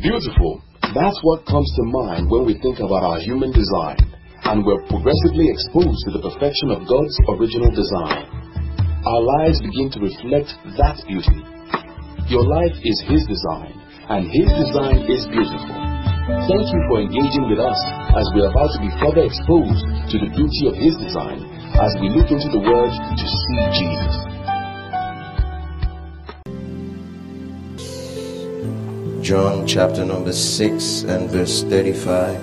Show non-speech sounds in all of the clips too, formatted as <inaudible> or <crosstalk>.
Beautiful. That's what comes to mind when we think about our human design. And we're progressively exposed to the perfection of God's original design. Our lives begin to reflect that beauty. Your life is His design, and His design is beautiful. Thank you for engaging with us as we are about to be further exposed to the beauty of His design as we look into the Word to see Jesus. John chapter number 6 and verse 35.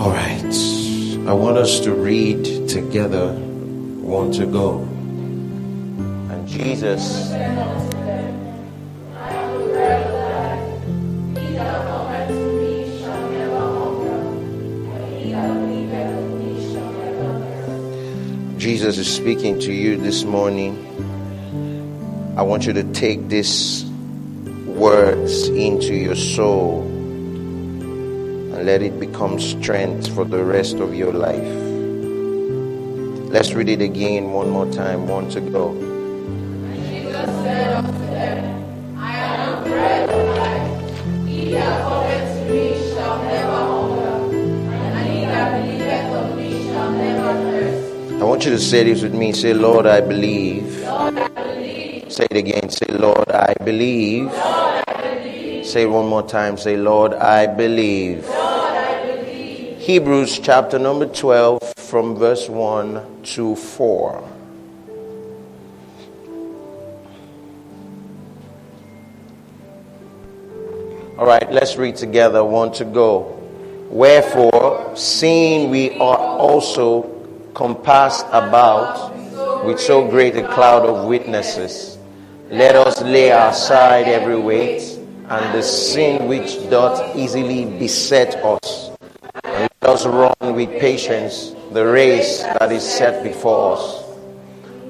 All right. I want us to read together. Want to go. And Jesus Jesus is speaking to you this morning, I want you to take these words into your soul and let it become strength for the rest of your life. Let's read it again one more time. One to you to say this with me. Say, Lord, I believe. Say it again. Say, Lord, I believe. Say it one more time. Say, Lord, I believe. Lord, I believe. Hebrews chapter number 12 from verse 1 to 4. All right, let's read together. One to go. Wherefore, seeing we are also compassed about with so great a cloud of witnesses, let us lay aside every weight and the sin which doth easily beset us, and let us run with patience the race that is set before us,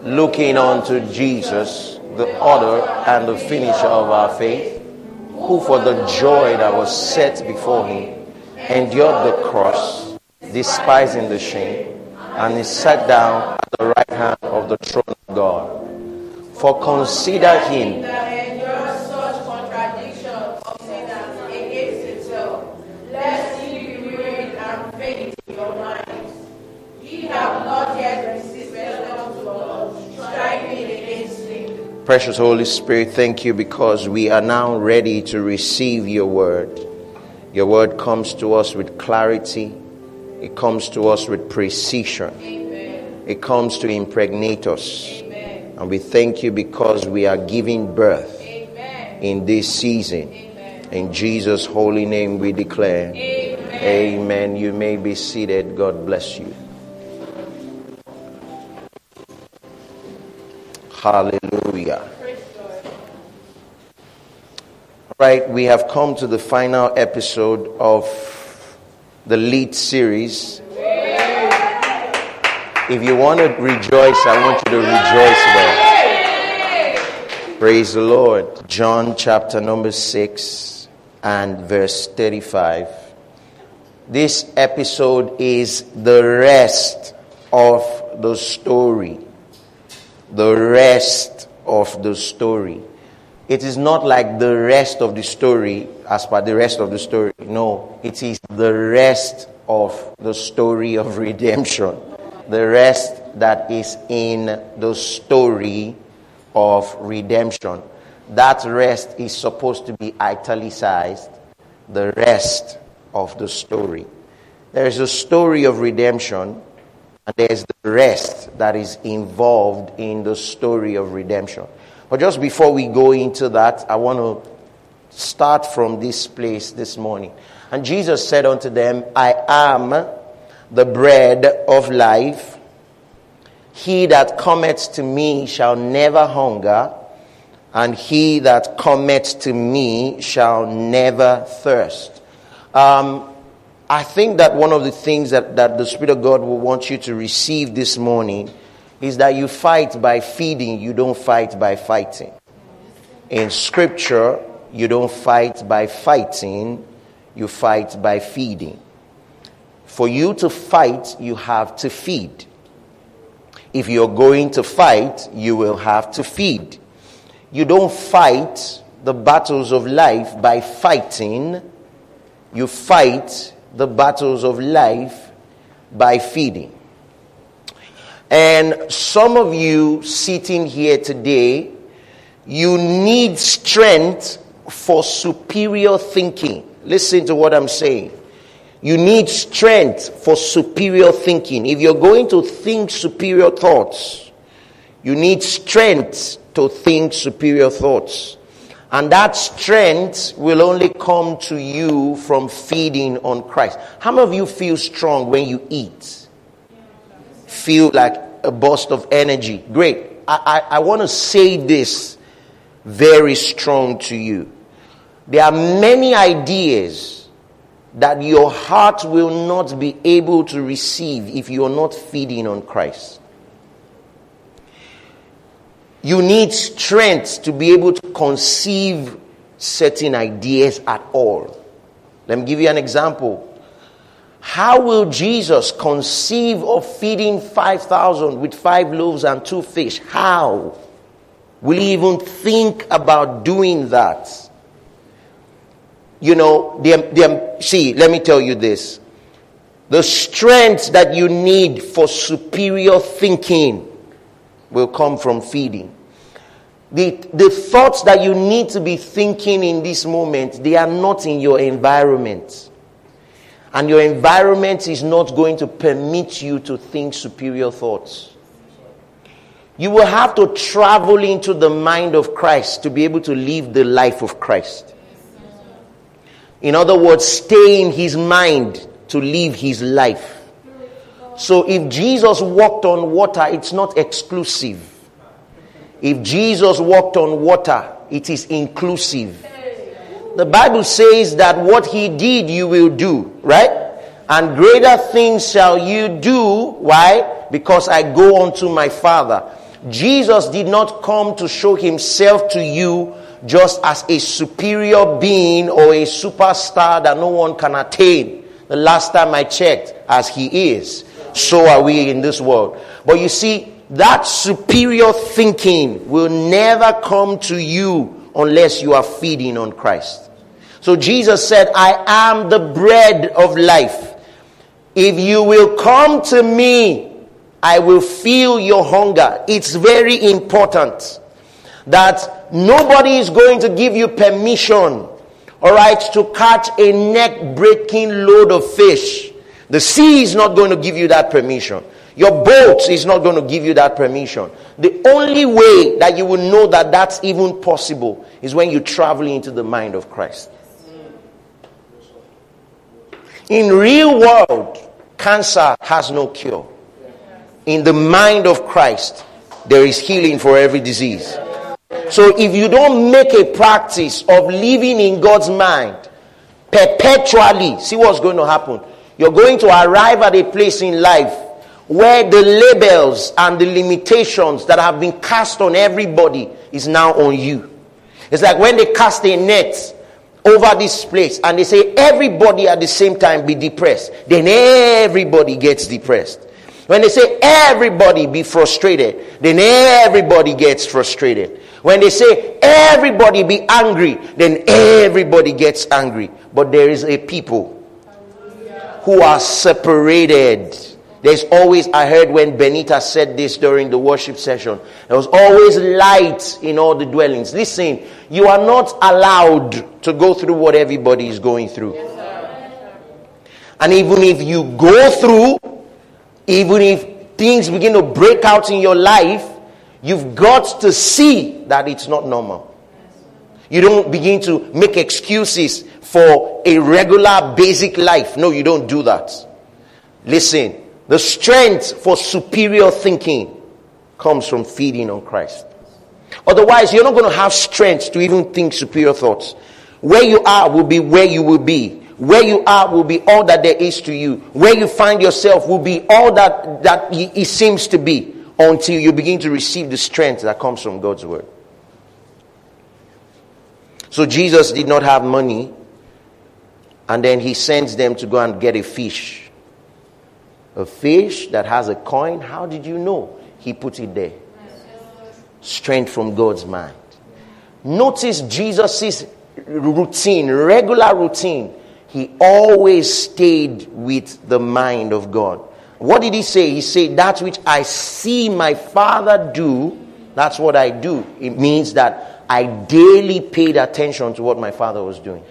looking unto Jesus, the author and the finisher of our faith, who for the joy that was set before him endured the cross, despising the shame, and is sat down at the right hand of the throne of God. For consider him. Precious Holy Spirit, thank you because we are now ready to receive your word. Your word comes to us with clarity, it comes to us with precision, Amen. it comes to impregnate us. Amen. And we thank you because we are giving birth Amen. in this season. Amen. In Jesus' holy name we declare. Amen. Amen. You may be seated. God bless you. Hallelujah. Right, we have come to the final episode of the LIT series. If you want to rejoice, I want you to rejoice well. Praise the Lord. John chapter number 6 and verse 35. This episode is the rest of the story. The rest of the story. It is not like the rest of the story as per the rest of the story. No, it is the rest of the story of <laughs> redemption. The rest that is in the story of redemption. That rest is supposed to be italicized. The rest of the story. There is a story of redemption, and there's the rest that is involved in the story of redemption. But just before we go into that, I want to start from this place this morning. And Jesus said unto them, I am the bread of life. He that cometh to me shall never hunger, and he that cometh to me shall never thirst. Um, I think that one of the things that, that the Spirit of God will want you to receive this morning is that you fight by feeding, you don't fight by fighting. In Scripture, you don't fight by fighting, you fight by feeding. For you to fight, you have to feed. If you're going to fight, you will have to feed. You don't fight the battles of life by fighting. You fight the battles of life by feeding. And some of you sitting here today, you need strength for superior thinking. Listen to what I'm saying. You need strength for superior thinking. If you're going to think superior thoughts, you need strength to think superior thoughts. And that strength will only come to you from feeding on Christ. How many of you feel strong when you eat? Feel like a burst of energy. Great. I, I, I want to say this very strong to you. There are many ideas that your heart will not be able to receive if you are not feeding on Christ. You need strength to be able to conceive certain ideas at all. Let me give you an example. How will Jesus conceive of feeding 5,000 with five loaves and two fish? How? Will he even think about doing that? you know, the, the, see, let me tell you this. The strength that you need for superior thinking will come from feeding. The, the thoughts that you need to be thinking in this moment, they are not in your environment. And your environment is not going to permit you to think superior thoughts. You will have to travel into the mind of Christ to be able to live the life of Christ. In other words, stay in his mind to live his life. So if Jesus walked on water, it's not exclusive. If Jesus walked on water, it is inclusive. The Bible says that what he did, you will do, right? And greater things shall you do. Why? Because I go unto my Father. Jesus did not come to show himself to you just as a superior being or a superstar that no one can attain. The last time I checked, as he is, so are we in this world. But you see, that superior thinking will never come to you unless you are feeding on Christ. So Jesus said, I am the bread of life. If you will come to me, I will feel your hunger. It's very important that nobody is going to give you permission, all right, to catch a neck breaking load of fish. The sea is not going to give you that permission. Your boat is not going to give you that permission. The only way that you will know that that's even possible is when you travel into the mind of Christ. In real world, cancer has no cure. In the mind of Christ, there is healing for every disease. So if you don't make a practice of living in God's mind perpetually, see what's going to happen. You're going to arrive at a place in life where the labels and the limitations that have been cast on everybody is now on you. It's like when they cast a net over this place and they say everybody at the same time be depressed, then everybody gets depressed. When they say everybody be frustrated, then everybody gets frustrated. When they say everybody be angry, then everybody gets angry. But there is a people who are separated. There's always, I heard when Benita said this during the worship session, there was always light in all the dwellings. Listen, you are not allowed to go through what everybody is going through. And even if you go through, even if things begin to break out in your life, You've got to see that it's not normal. You don't begin to make excuses for a regular basic life. No, you don't do that. Listen, the strength for superior thinking comes from feeding on Christ. Otherwise, you're not going to have strength to even think superior thoughts. Where you are will be where you will be. Where you are will be all that there is to you. Where you find yourself will be all that, that it seems to be until you begin to receive the strength that comes from God's word. So Jesus did not have money, and then he sends them to go and get a fish. A fish that has a coin, how did you know? He put it there. Strength from God's mind. Notice Jesus' routine, regular routine. He always stayed with the mind of God. What did he say? He said, That which I see my Father do, that's what I do. It means that I daily paid attention to what my Father was doing.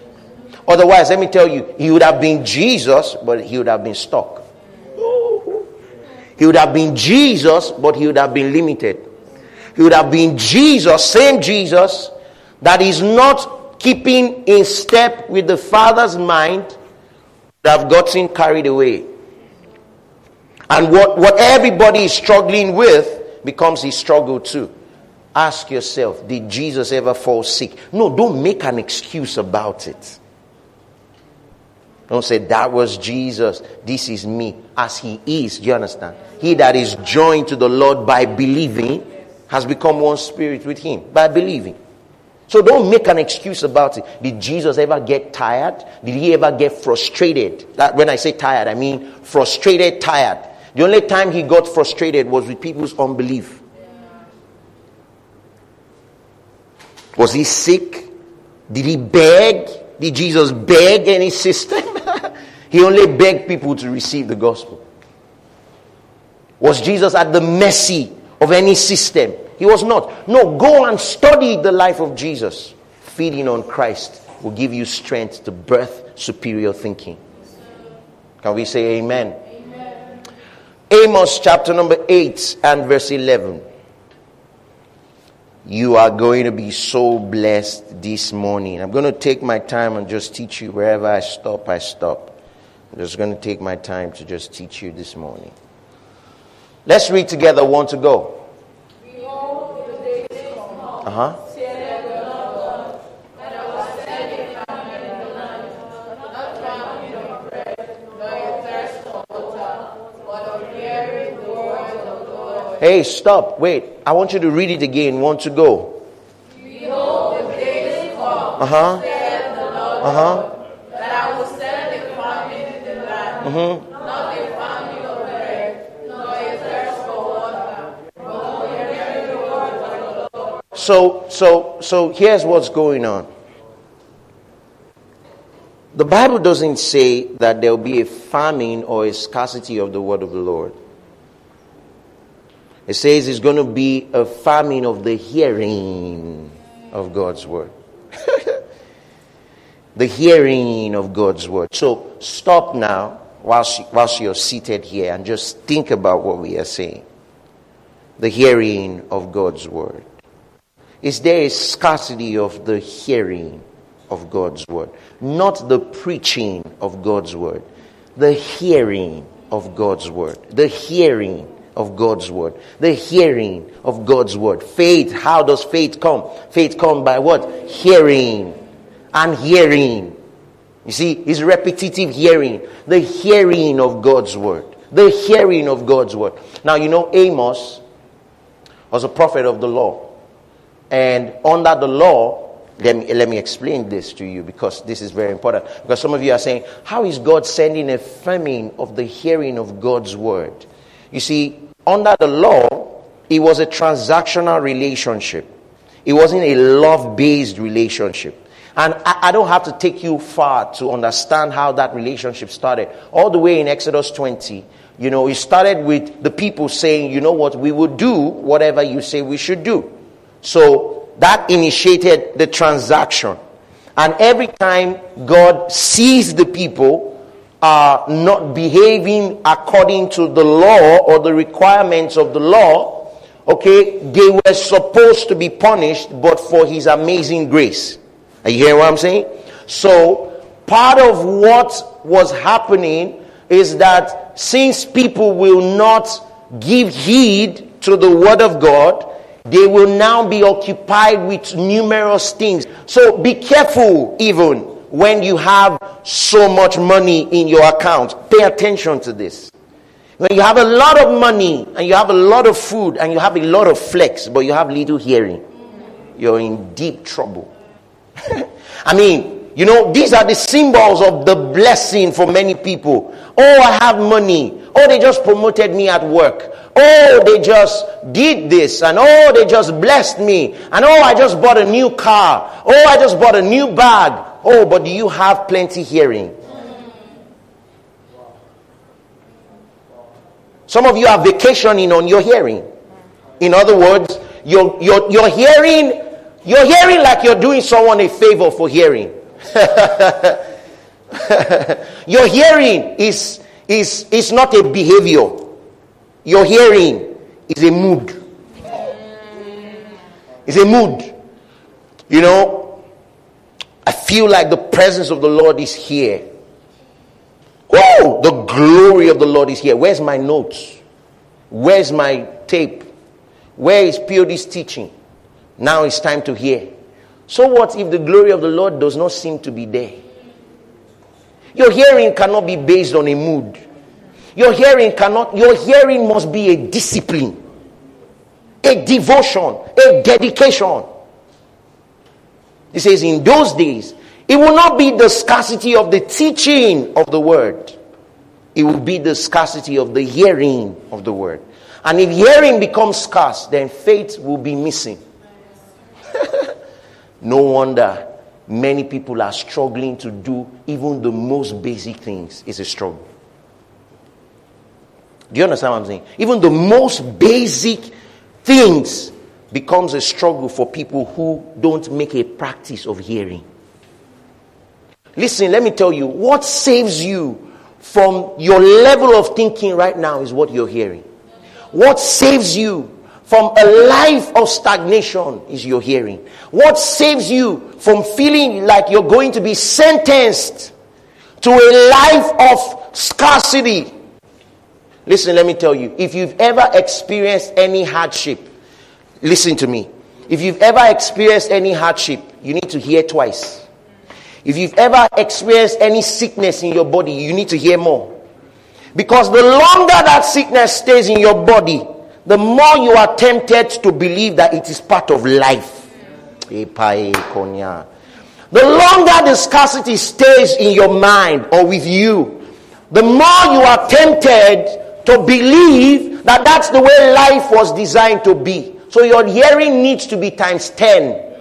Otherwise, let me tell you, he would have been Jesus, but he would have been stuck. He would have been Jesus, but he would have been limited. He would have been Jesus, same Jesus, that is not keeping in step with the Father's mind, would have gotten carried away. And what, what everybody is struggling with becomes his struggle too. Ask yourself, did Jesus ever fall sick? No, don't make an excuse about it. Don't say that was Jesus. This is me as he is. Do you understand? He that is joined to the Lord by believing has become one spirit with him by believing. So don't make an excuse about it. Did Jesus ever get tired? Did he ever get frustrated? That when I say tired, I mean frustrated, tired. The only time he got frustrated was with people's unbelief. Was he sick? Did he beg? Did Jesus beg any system? <laughs> he only begged people to receive the gospel. Was Jesus at the mercy of any system? He was not. No, go and study the life of Jesus. Feeding on Christ will give you strength to birth superior thinking. Can we say amen? amen? Amos chapter number 8 and verse 11. You are going to be so blessed this morning. I'm going to take my time and just teach you wherever I stop, I stop. I'm just going to take my time to just teach you this morning. Let's read together. One to go. Uh huh. Hey, stop. Wait. I want you to read it again. Want to go? Uh huh. Uh huh. Lord. So, so, so here's what's going on. The Bible doesn't say that there will be a famine or a scarcity of the word of the Lord. It says it's going to be a famine of the hearing of God's word. <laughs> the hearing of God's word. So stop now whilst, whilst you're seated here and just think about what we are saying. The hearing of God's word. Is there a scarcity of the hearing of God's word? Not the preaching of God's word, the hearing of God's word. The hearing of God's word. The hearing of God's word. Faith, how does faith come? Faith come by what? Hearing and hearing. You see, it's repetitive hearing. The hearing of God's word. The hearing of God's word. Now, you know, Amos was a prophet of the law. And under the law, let me, let me explain this to you because this is very important. Because some of you are saying, how is God sending a famine of the hearing of God's word? You see, under the law, it was a transactional relationship. It wasn't a love based relationship. And I, I, don't have to take you far to understand how that relationship started. All the way in Exodus 20, you know, it started with the people saying, you know what, we will do whatever you say we should do. So that initiated the transaction. And every time God sees the people are not behaving according to the law or the requirements of the law, okay, they were supposed to be punished, but for his amazing grace. Are you hearing what I'm saying? So, part of what was happening is that since people will not give heed to the word of God, they will now be occupied with numerous things. So be careful, even when you have so much money in your account. Pay attention to this. When you have a lot of money and you have a lot of food and you have a lot of flex, but you have little hearing, you're in deep trouble. <laughs> I mean, You know, these are the symbols of the blessing for many people. Oh, I have money. Oh, they just promoted me at work. Oh, they just did this. And oh, they just blessed me. And oh, I just bought a new car. Oh, I just bought a new bag. Oh, but do you have plenty hearing? Some of you are vacationing on your hearing. In other words, you're, you're, you're hearing, you're hearing like you're doing someone a favor for hearing. <laughs> your hearing is, is, is not a behavior. Your hearing is a mood. It's a mood. You know, I feel like the presence of the Lord is here. Oh, the glory of the Lord is here. Where's my notes? Where's my tape? Where is POD's teaching? Now it's time to hear. So, what if the glory of the Lord does not seem to be there? Your hearing cannot be based on a mood. Your hearing cannot, your hearing must be a discipline, a devotion, a dedication. He says, in those days, it will not be the scarcity of the teaching of the word, it will be the scarcity of the hearing of the word. And if hearing becomes scarce, then faith will be missing. <laughs> no wonder many people are struggling to do even the most basic things. It's a struggle. Do you understand what I'm saying? Even the most basic things becomes a struggle for people who don't make a practice of hearing. Listen, let me tell you, what saves you from your level of thinking right now is what you're hearing. What saves you from a life of stagnation is your hearing. What saves you from feeling like you're going to be sentenced to a life of scarcity? Listen, let me tell you. If you've ever experienced any hardship, listen to me. If you've ever experienced any hardship, you need to hear twice. If you've ever experienced any sickness in your body, you need to hear more. Because the longer that sickness stays in your body, the more you are tempted to believe that it is part of life. The longer the scarcity stays in your mind or with you, the more you are tempted to believe that that's the way life was designed to be. So your hearing needs to be times 10.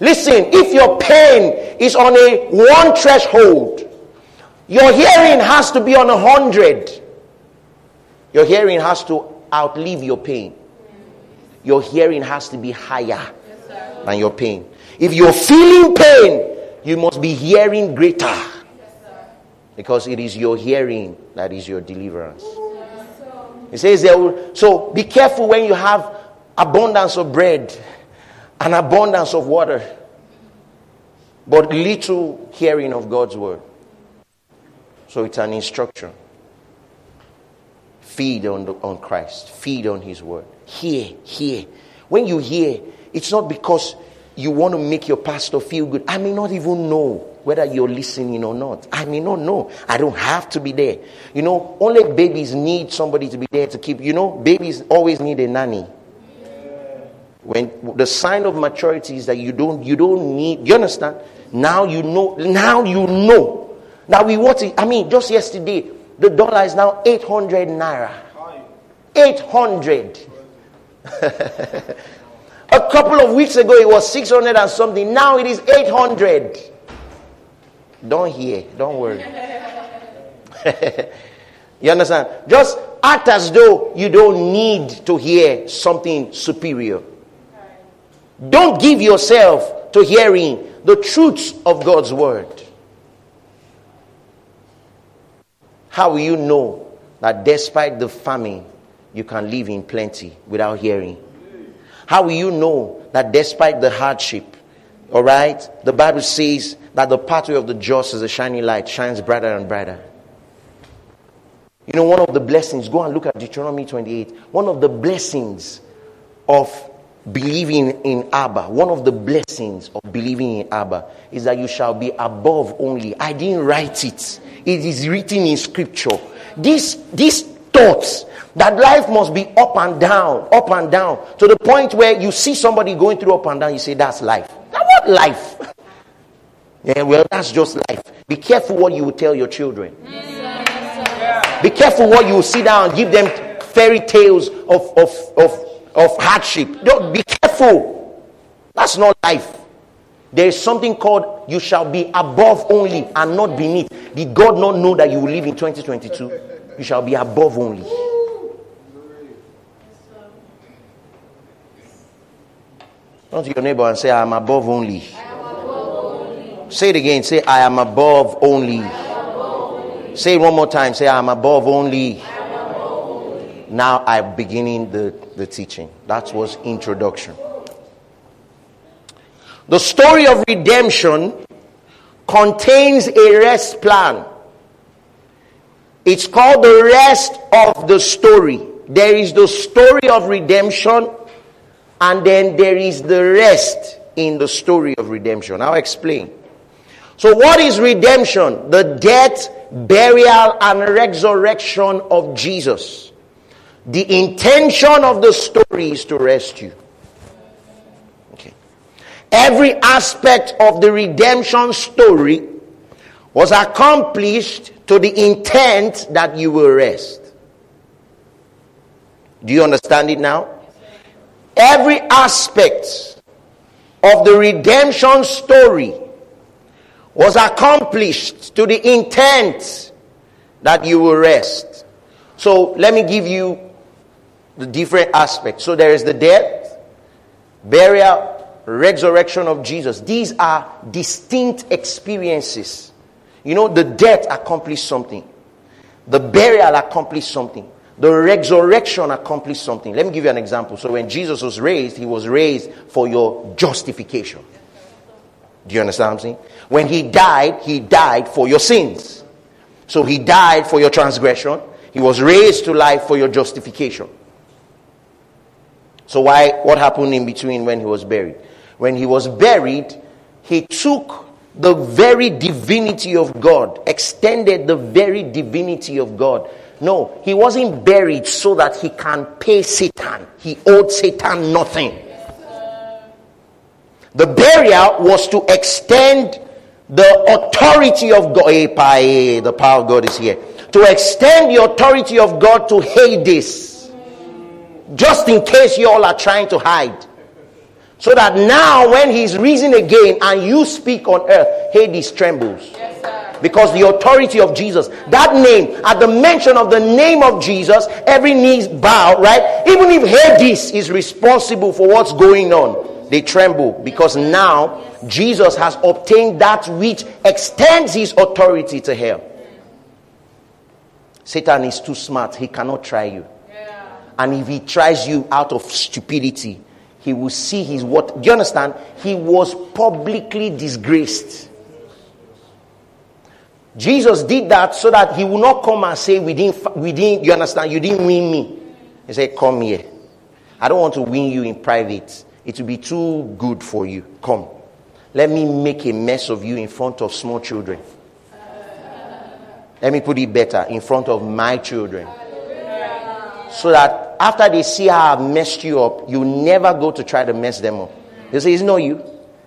Listen, if your pain is on a one threshold, your hearing has to be on a hundred. Your hearing has to outlive your pain. Your hearing has to be higher than your pain. If you're feeling pain, you must be hearing greater. Because it is your hearing that is your deliverance. It says there so be careful when you have abundance of bread and abundance of water, but little hearing of God's word. So it's an instruction. Feed on, the, on Christ. Feed on His word. Hear, hear. When you hear, it's not because you want to make your pastor feel good. I may not even know whether you're listening or not. I may not know. I don't have to be there. You know, only babies need somebody to be there to keep. You know, babies always need a nanny. When the sign of maturity is that you don't, you don't need. You understand? Now you know. Now you know. Now we want it. I mean, just yesterday the dollar is now 800 naira. 800. <laughs> A couple of weeks ago it was 600 and something. Now it is 800. Don't hear. Don't worry. <laughs> you understand? Just act as though you don't need to hear something superior. Don't give yourself to hearing the truths of God's word. How will you know that despite the famine, you can live in plenty without hearing? How will you know that despite the hardship, all right, the Bible says that the pathway of the just is a shining light, shines brighter and brighter. You know, one of the blessings, go and look at Deuteronomy 28. One of the blessings of believing in Abba, one of the blessings of believing in Abba is that you shall be above only. I didn't write it. It is written in scripture. These, these thoughts that life must be up and down, up and down, to the point where you see somebody going through up and down, you say, That's life. Now, what life? <laughs> Yeah, well, that's just life. Be careful what you will tell your children. Be careful what you will sit down and give them fairy tales of, of, of, of hardship. Don't be careful. That's not life. There is something called you shall be above only and not beneath. Did God not know that you will live in 2022? You shall be above only. Turn to your neighbor and say, I am above only. Say it again. Say, I am above only. Say it one more time. Say, I am above only. Now I'm beginning the, the teaching. That was introduction. The story of redemption contains a rest plan. It's called the rest of the story. There is the story of redemption, and then there is the rest in the story of redemption. I'll explain. So, what is redemption? The death, burial, and resurrection of Jesus. The intention of the story is to rescue. Okay. Every aspect of the redemption story was accomplished to the intent that you will rest. Do you understand it now? Every aspect of the redemption story was accomplished to the intent that you will rest. So let me give you the different aspects. So there is the death, burial, resurrection of Jesus. These are distinct experiences. You know, the death accomplished something, the burial accomplished something, the resurrection accomplished something. Let me give you an example. So, when Jesus was raised, he was raised for your justification. Do you understand what I'm saying? When he died, he died for your sins. So, he died for your transgression. He was raised to life for your justification. So why what happened in between when he was buried? when he was buried, he took the very divinity of God, extended the very divinity of God. No, he wasn't buried so that he can pay Satan. He owed Satan nothing. The burial was to extend the authority of God. Eh, eh, the power of God is here. To extend the authority of God to Hades. Just in case you all are trying to hide. So that now, when he's risen again and you speak on earth, Hades trembles. Yes, because the authority of Jesus, that name, at the mention of the name of Jesus, every knee bow, right? Even if Hades is responsible for what's going on, they tremble because now Jesus has obtained that which extends his authority to hell. Satan is too smart, he cannot try you. And if he tries you out of stupidity, he will see his what. Do you understand? He was publicly disgraced. Jesus did that so that he will not come and say, we didn't, we didn't, you understand, you didn't win me. He said, Come here. I don't want to win you in private. It will be too good for you. Come. Let me make a mess of you in front of small children. Let me put it better in front of my children. So that after they see how I've messed you up, you never go to try to mess them up. They say, It's not you.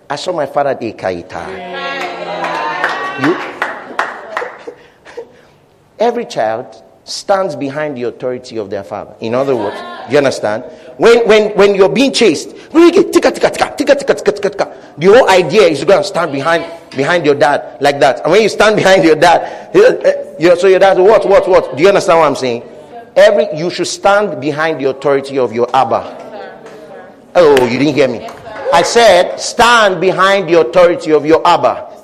I saw my father de Kaita. You? <laughs> Every child stands behind the authority of their father. In other words, you understand? When, when, when you're being chased, the whole idea is to go and stand behind, behind your dad like that. And when you stand <laughs> behind your dad, uh, so your dad, what, what, what? Do you understand what I'm saying? Every you should stand behind the authority of your Abba. Oh, you didn't hear me. I said, stand behind the authority of your Abba.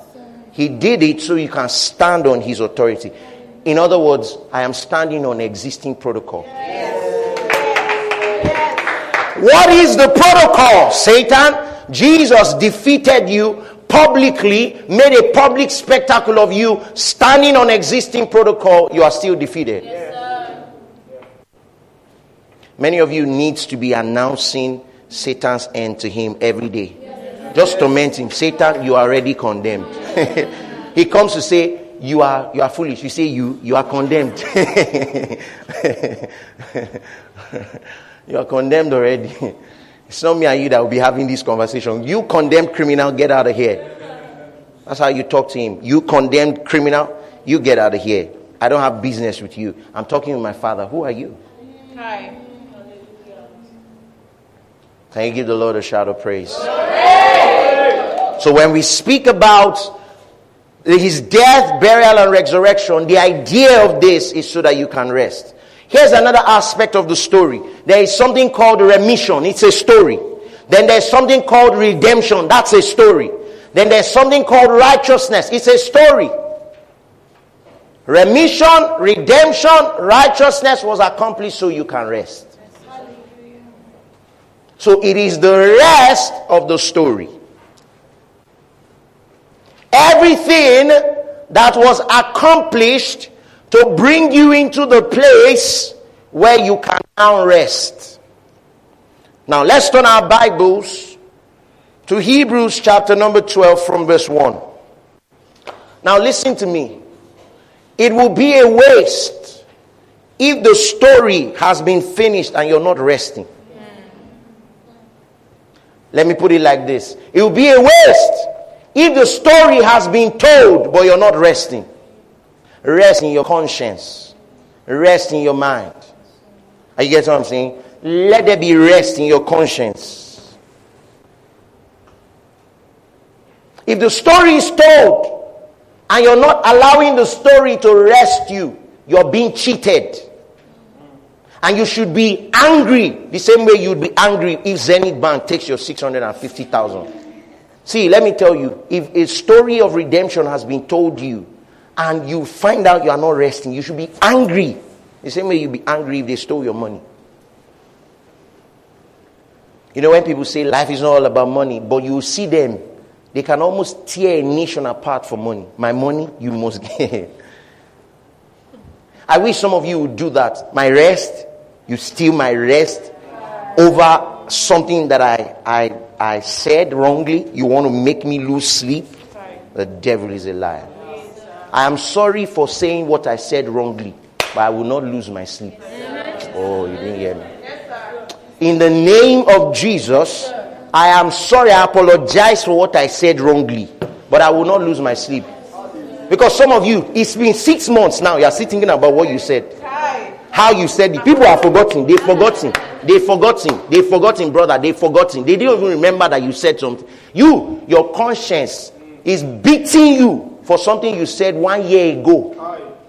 He did it so you can stand on his authority. In other words, I am standing on existing protocol. What is the protocol, Satan? Jesus defeated you publicly, made a public spectacle of you, standing on existing protocol. You are still defeated. Many of you needs to be announcing Satan's end to him every day. Just torment him. Satan, you are already condemned. <laughs> he comes to say, you are you are foolish. You say you you are condemned. <laughs> you are condemned already. It's not me and you that will be having this conversation. You condemned criminal, get out of here. That's how you talk to him. You condemned criminal, you get out of here. I don't have business with you. I'm talking with my father. Who are you? Hi. Can you give the Lord a shout of praise? So when we speak about his death, burial, and resurrection, the idea of this is so that you can rest. Here's another aspect of the story. There is something called remission. It's a story. Then there's something called redemption. That's a story. Then there's something called righteousness. It's a story. Remission, redemption, righteousness was accomplished so you can rest. So it is the rest of the story. Everything that was accomplished to bring you into the place where you can now rest. Now let's turn our Bibles to Hebrews chapter number 12 from verse 1. Now listen to me. It will be a waste if the story has been finished and you're not resting. Let me put it like this it will be a waste if the story has been told but you're not resting. Rest in your conscience, rest in your mind. Are you getting what I'm saying? Let there be rest in your conscience. If the story is told and you're not allowing the story to rest you, you're being cheated. And you should be angry the same way you'd be angry if Zenith Bank takes your 650,000. See, let me tell you, if a story of redemption has been told you and you find out you are not resting, you should be angry. The same way you'd be angry if they stole your money. You know, when people say life is not all about money, but you see them, they can almost tear a nation apart for money. My money, you must <laughs> get. I wish some of you would do that. My rest, you steal my rest over something that I, I, I said wrongly. You want to make me lose sleep. The devil is a liar. I am sorry for saying what I said wrongly, but I will not lose my sleep. Oh, you didn't hear me. In the name of Jesus, I am sorry. I apologize for what I said wrongly, but I will not lose my sleep. Because some of you, it's been six months now, you are still thinking about what you said. How you said it. People are forgotten. They've forgotten. They've forgotten. They've forgotten, brother. They've forgotten. They didn't even remember that you said something. You, your conscience is beating you for something you said one year ago.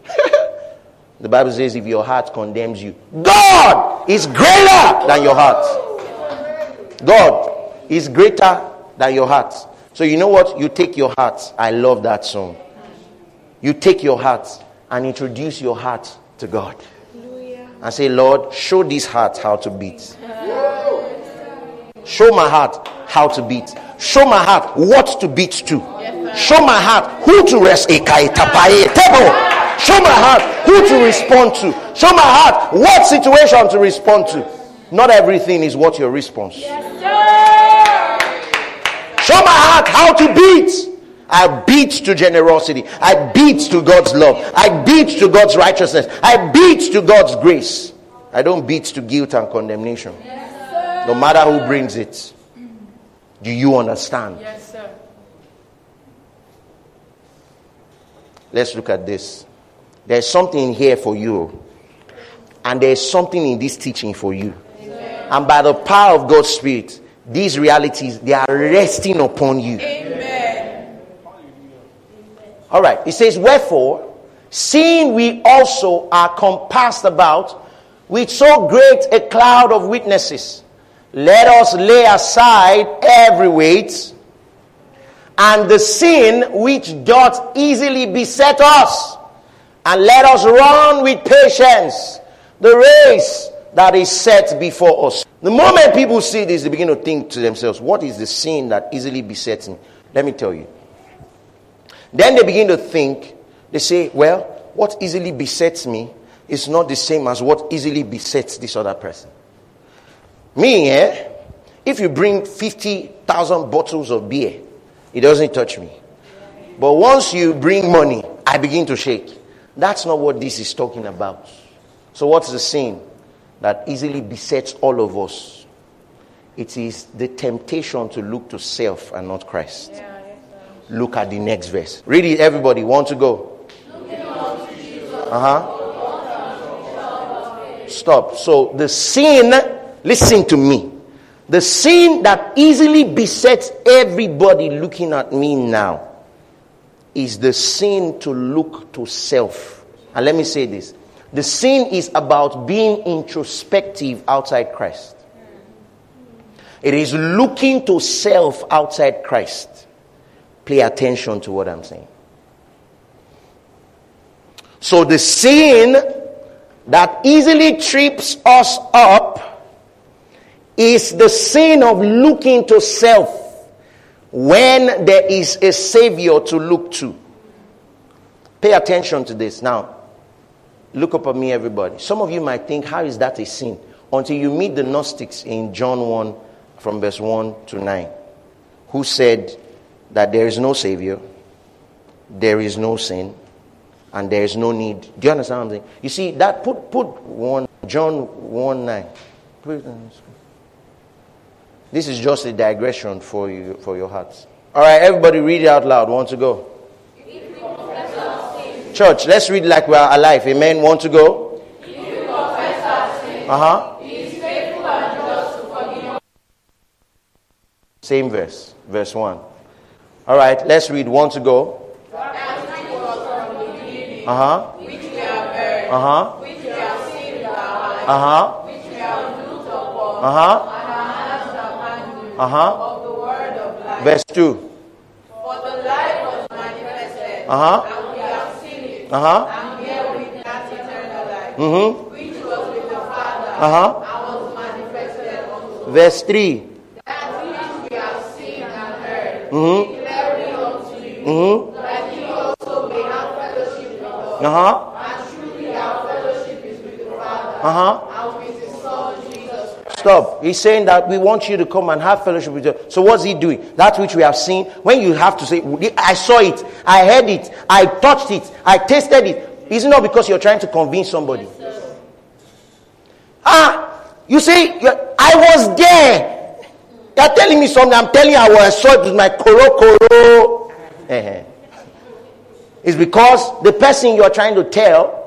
<laughs> the Bible says if your heart condemns you, God is greater than your heart. God is greater than your heart. So you know what? You take your heart. I love that song. You take your heart and introduce your heart to God. And say, Lord, show this heart how to beat. Show my heart how to beat. Show my heart what to beat to. Show my heart who to rest. A kaitapaye table. Show my heart who to respond to. Show my heart what situation to respond to. Not everything is what your response. Show my heart how to beat. I beat to generosity. I beat to God's love. I beat to God's righteousness. I beat to God's grace. I don't beat to guilt and condemnation. no matter who brings it. Do you understand? Yes, sir. Let's look at this. There's something here for you. And there's something in this teaching for you. Amen. And by the power of God's Spirit, these realities, they are resting upon you. Amen. All right. It says, Wherefore, seeing we also are compassed about with so great a cloud of witnesses, let us lay aside every weight and the sin which doth easily beset us, and let us run with patience the race that is set before us. The moment people see this, they begin to think to themselves, what is the sin that easily besets me? Let me tell you. Then they begin to think, they say, well, what easily besets me is not the same as what easily besets this other person. Me, eh? If you bring 50,000 bottles of beer, it doesn't touch me. But once you bring money, I begin to shake. That's not what this is talking about. So, what's the sin that easily besets all of us? It is the temptation to look to self and not Christ. Yeah. Look at the next verse. Read it, everybody. Want to go? Uh huh. Stop. So the sin, listen to me. The sin that easily besets everybody looking at me now is the sin to look to self. And let me say this the sin is about being introspective outside Christ, it is looking to self outside Christ. Pay attention to what I'm saying. So the sin that easily trips us up is the sin of looking to self when there is a savior to look to. Pay attention to this. Now, look up at me, everybody. Some of you might think, how is that a sin? Until you meet the Gnostics in John 1 from verse 1 to 9, who said that there is no savior, there is no sin, and there is no need. Do you understand what I'm saying? You see, that put put one John 1 9. This is just a digression for you for your hearts. All right, everybody read it out loud. Want to go? Church, let's read like we are alive. Amen. Want to go? Uh huh. Same verse, verse 1. All right, let's read. Want to go? Uh huh. Uh huh. Uh huh. Uh huh. Uh huh. Verse 2. For the light was manifested, Uh huh. Uh huh. Mm-hmm. which was with the Father, Uh huh. Verse 3. That which we have seen and heard, Mm-hmm. Uh huh. and with his Son Jesus Christ. Stop. He's saying that we want you to come and have fellowship with us. So what's he doing? That which we have seen. When you have to say, I saw it, I heard it, I touched it, I tasted it. Is it not because you're trying to convince somebody? Ah, you say, I was there. You're telling me something. I'm telling you, I was saw it with my koro koro. Eh-heh. Because the person you're trying to tell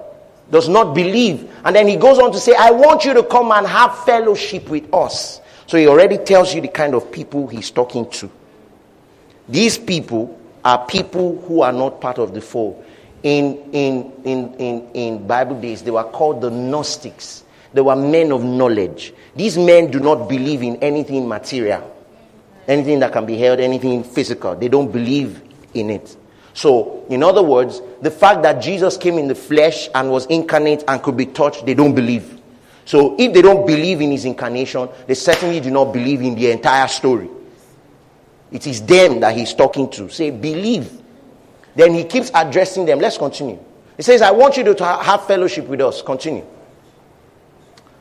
does not believe. And then he goes on to say, I want you to come and have fellowship with us. So he already tells you the kind of people he's talking to. These people are people who are not part of the fold. In, in, in, in, in Bible days, they were called the Gnostics. They were men of knowledge. These men do not believe in anything material, anything that can be held, anything physical. They don't believe in it. So, in other words, the fact that Jesus came in the flesh and was incarnate and could be touched, they don't believe. So, if they don't believe in his incarnation, they certainly do not believe in the entire story. It is them that he's talking to. Say, believe. Then he keeps addressing them. Let's continue. He says, I want you to have fellowship with us. Continue.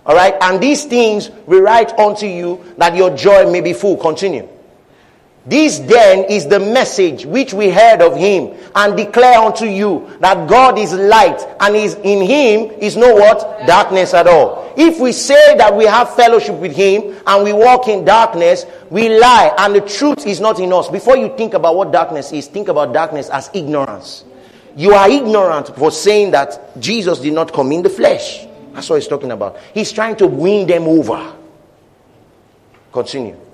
All right. And these things we write unto you that your joy may be full. Continue. This then is the message which we heard of him and declare unto you that God is light and is in him is no what? Darkness at all. If we say that we have fellowship with him and we walk in darkness, we lie and the truth is not in us. Before you think about what darkness is, think about darkness as ignorance. You are ignorant for saying that Jesus did not come in the flesh. That's what he's talking about. He's trying to win them over. Continue.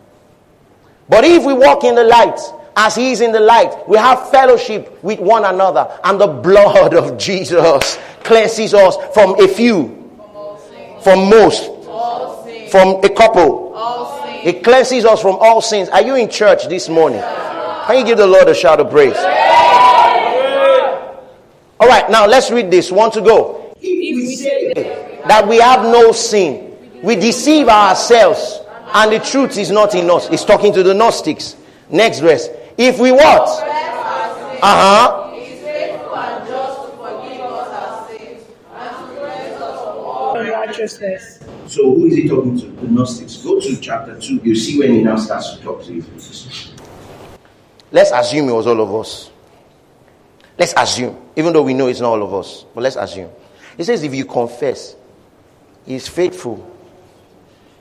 But if we walk in the light, as he is in the light, we have fellowship with one another, and the blood of Jesus cleanses us from a few, from most, from a couple. It cleanses us from all sins. Are you in church this morning? Can you give the Lord a shout of praise? All right, now let's read this. Want to go? If we say That we have no sin, we deceive ourselves, and the truth is not in us. It's talking to the Gnostics. Next verse. If we what? Uh huh. He is faithful and just to forgive us our sins and to cleanse us from all Righteousness. So who is he talking to? The Gnostics. Go to chapter 2. You see when he now starts to talk to you. Let's assume it was all of us. Let's assume. Even though we know it's not all of us. But let's assume. He says if you confess, he's faithful.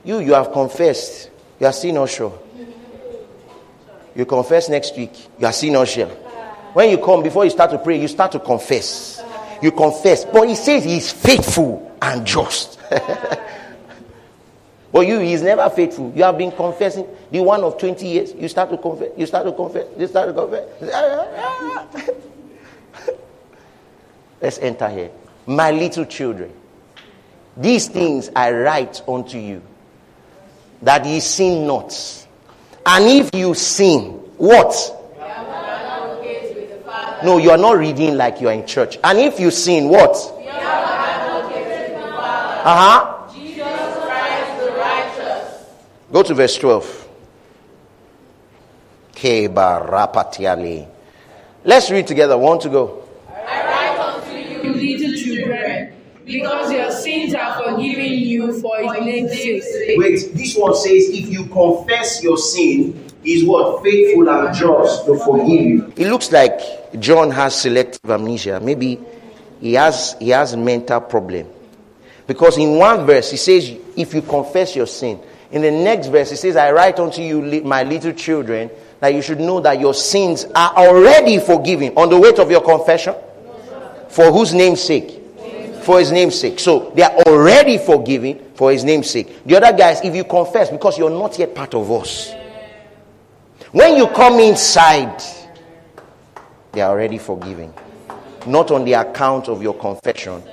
You, you have confessed. You are still not sure. You confess next week. You are seeing us here. When you come, before you start to pray, you start to confess. You confess. But he says he's faithful and just. <laughs> but you, he's never faithful. You have been confessing the one of 20 years. You start to confess. You start to confess. You start to confess. <laughs> Let's enter here. My little children, these things I write unto you, that ye sin not. And if you sin, what? No, you are not reading like you are in church. And if you sin, what? Uh huh. Jesus Christ the righteous. Go to verse 12. Let's read together. One to go. Because your sins are forgiven you for his name's sake. Wait, this one says, if you confess your sin, is what? Faithful and just to forgive you. It looks like John has selective amnesia. Maybe he has he has mental problem. Because in one verse he says, if you confess your sin. In the next verse he says, I write unto you, my little children, that you should know that your sins are already forgiven on the weight of your confession. For whose name's sake? For his name's sake. So they are already forgiven for his name's sake. The other guys, if you confess, because you're not yet part of us. When you come inside, they are already forgiven. Not on the account of your confession,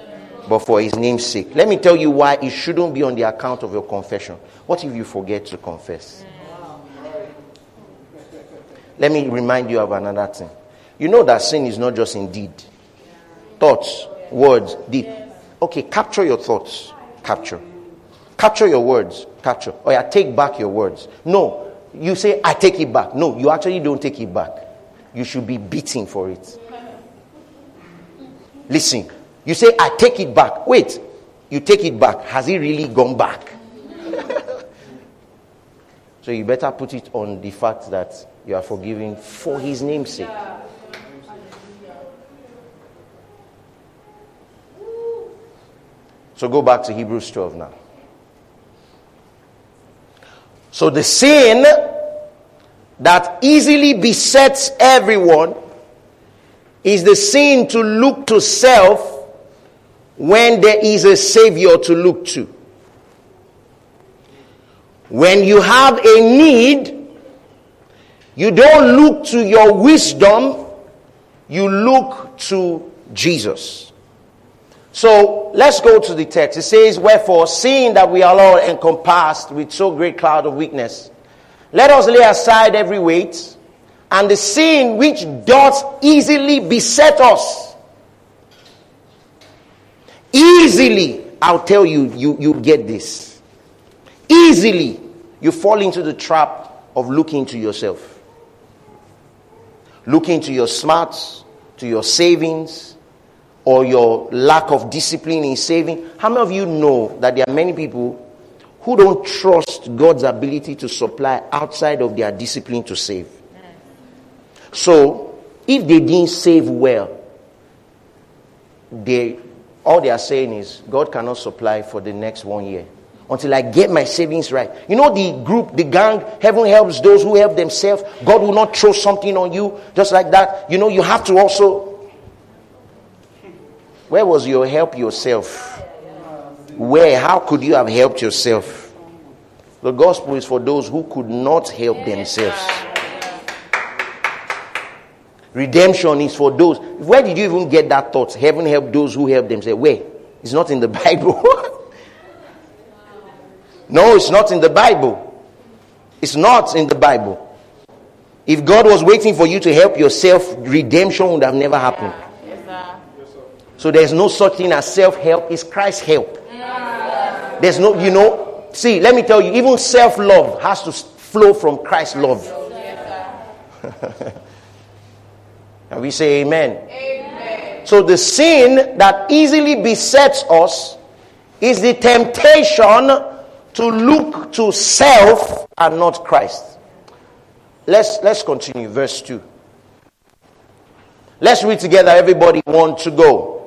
but for his name's sake. Let me tell you why it shouldn't be on the account of your confession. What if you forget to confess? Let me remind you of another thing. You know that sin is not just in deed, thoughts, words, deed. Okay, capture your thoughts. Capture. Capture your words. Capture. Or yeah, take back your words. No, you say, I take it back. No, you actually don't take it back. You should be beaten for it. Listen, you say, I take it back. Wait, you take it back. Has it really gone back? <laughs> so you better put it on the fact that you are forgiving for his name's sake. So go back to Hebrews 12 now. So the sin that easily besets everyone is the sin to look to self when there is a savior to look to. When you have a need, you don't look to your wisdom, you look to Jesus. So let's go to the text. It says, Wherefore, seeing that we are all encompassed with so great cloud of weakness, let us lay aside every weight and the sin which doth easily beset us. Easily, I'll tell you, you, you get this. Easily, you fall into the trap of looking to yourself. Looking to your smarts, to your savings, or your lack of discipline in saving. How many of you know that there are many people who don't trust God's ability to supply outside of their discipline to save? So, if they didn't save well, they all they are saying is God cannot supply for the next one year until I get my savings right. You know the group, the gang, heaven helps those who help themselves. God will not throw something on you just like that. You know, you have to also where was your help yourself? Where? How could you have helped yourself? The gospel is for those who could not help themselves. Redemption is for those. Where did you even get that thought? Heaven help those who help themselves. Where? It's not in the <laughs> Bible. no, it's not in the Bible. It's not in the Bible. If God was waiting for you to help yourself, redemption would have never happened. So there's no such thing as self help, it's Christ's help. There's no, you know, see, let me tell you, even self love has to flow from Christ's love. <laughs> and we say amen. amen. So the sin that easily besets us is the temptation to look to self and not Christ. Let's let's continue verse 2. Let's read together everybody want to go.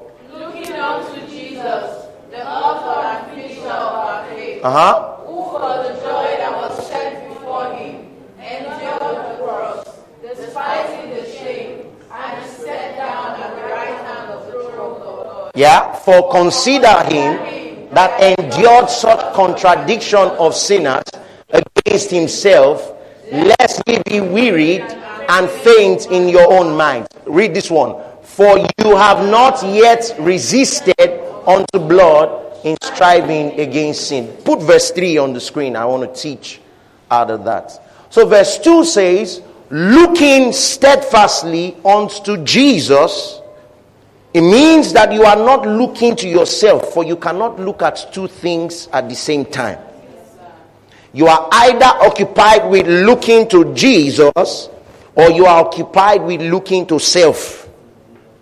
Uh huh. Who for the joy that was set before him endured the cross, despising the shame, and is set down at the right hand of the throne of God. Yeah, for consider him that endured such contradiction of sinners against himself, lest he be wearied and faint in your own mind. Read this one. For you have not yet resisted unto blood in striving against sin. Put verse 3 on the screen. I want to teach out of that. So, verse 2 says, Looking steadfastly unto Jesus. It means that you are not looking to yourself, for you cannot look at two things at the same time. You are either occupied with looking to Jesus or you are occupied with looking to self.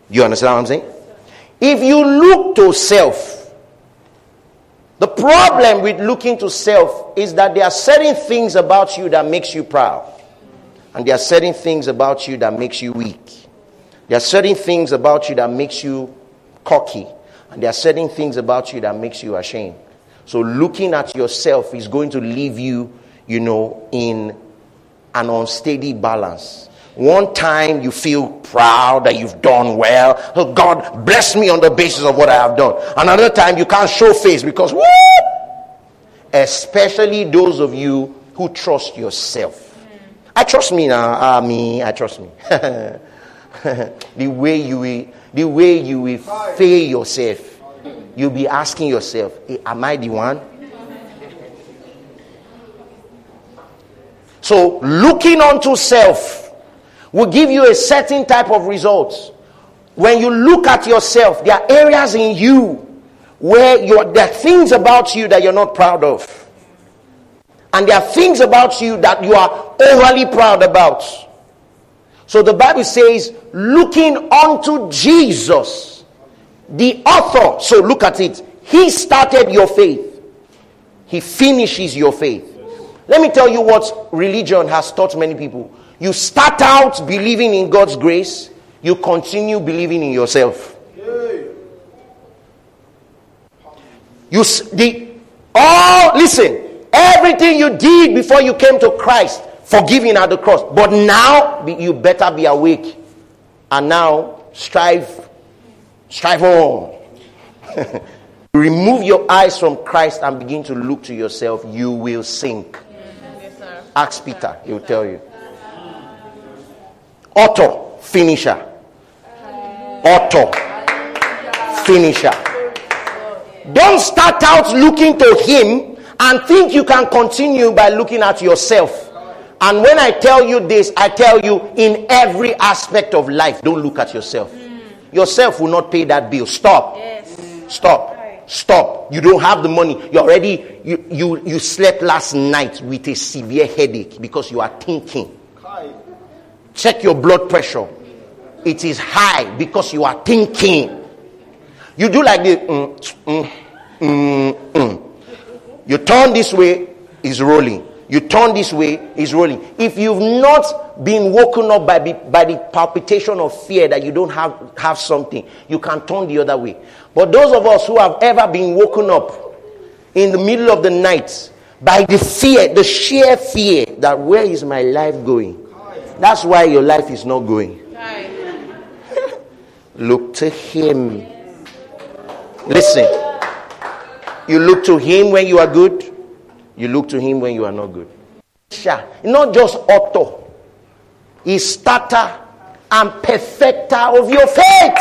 You understand what I'm saying? If you look to self, the problem with looking to self is that there are certain things about you that makes you proud. And there are certain things about you that makes you weak. There are certain things about you that makes you cocky. And there are certain things about you that makes you ashamed. So looking at yourself is going to leave you, you know, in an unsteady balance. One time you feel proud that you've done well. Oh, God bless me on the basis of what I have done. Another time you can't show face because whoop! Especially those of you who trust yourself. I trust me now. Ah, me, I trust me. <laughs> the way you will, the way you will fail yourself, you'll be asking yourself, "Am I the one?" So, looking unto self will give you a certain type of results. When you look at yourself, there are areas in you where there are things about you that you're not proud of. And there are things about you that you are overly proud about. So the Bible says, looking unto Jesus, the author. So look at it. He started your faith, He finishes your faith. Let me tell you what religion has taught many people. You start out believing in God's grace, you continue believing in yourself. You the oh listen, everything you did before you came to Christ, forgiven at the cross. But now you better be awake. And now strive, strive on. <laughs> Remove your eyes from Christ and begin to look to yourself, you will sink. Yes, Ask Peter, he will tell you. Author, finisher. Auto finisher. Don't start out looking to him and think you can continue by looking at yourself. And when I tell you this, I tell you in every aspect of life, don't look at yourself. Hmm. Yourself will not pay that bill. Stop. Stop. Stop. You don't have the money. You already you, you you slept last night with a severe headache because you are thinking. Check your blood pressure. It is high because you are thinking. You do like this. Mm, mm, mm, mm. You turn this way, is rolling. You turn this way, is rolling. If you've not been woken up by, by the palpitation of fear that you don't have, have something, you can turn the other way. But those of us who have ever been woken up in the middle of the night by the fear, the sheer fear that where is my life going? That's why your life is not going. look to Him. Listen. You look to Him when you are good. You look to Him when you are not good. Not just author, He's starter and perfecter of your faith.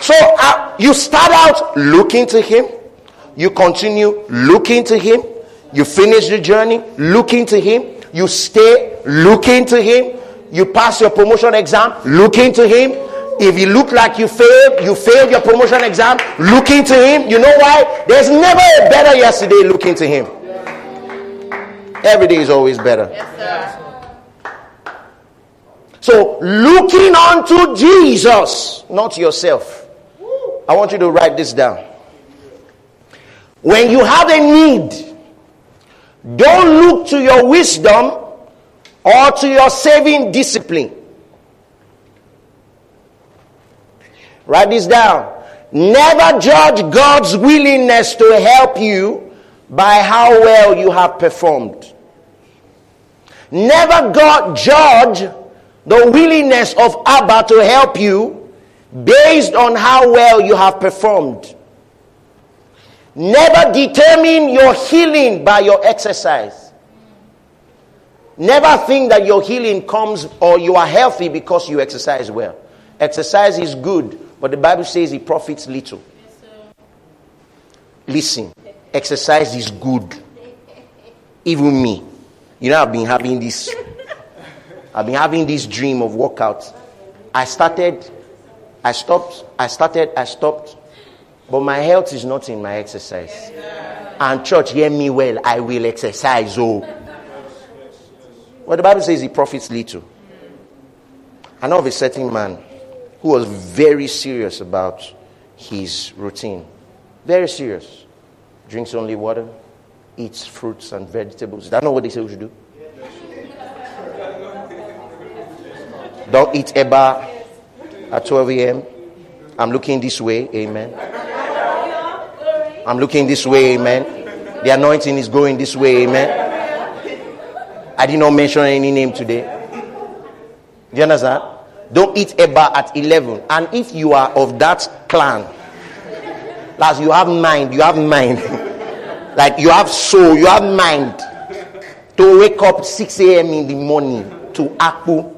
So uh, you start out looking to Him. You continue looking to Him. You finish the journey looking to Him you stay looking to him. You pass your promotion exam looking to him. If you look like you failed, you failed your promotion exam looking to him. You know why? There's never a better yesterday looking to him. Every day is always better. Yes, so looking unto Jesus, not yourself. I want you to write this down. When you have a need, don't look to your wisdom or to your saving discipline. Write this down. Never judge God's willingness to help you by how well you have performed. Never God judge the willingness of Abba to help you based on how well you have performed. Never determine your healing by your exercise. Never think that your healing comes or you are healthy because you exercise well. Exercise is good, but the Bible says it profits little. Listen, exercise is good. Even me. You know, I've been having this. I've been having this dream of workout. I started, I stopped, I started, I stopped. But my health is not in my exercise. And church, hear me well, I will exercise. Oh. Well, the Bible says he profits little. I know of a certain man who was very serious about his routine. Very serious. Drinks only water, eats fruits and vegetables. That's not what they say we should do. Don't eat eba at 12 a.m. I'm looking this way, amen. I'm looking this way, amen. The anointing is going this way, amen. I did not mention any name today. Do you understand? Don't eat eba at 11. And if you are of that clan, as you have mind, you have mind. <laughs> like you have soul, you have mind to wake up 6 a.m. in the morning to Akpu.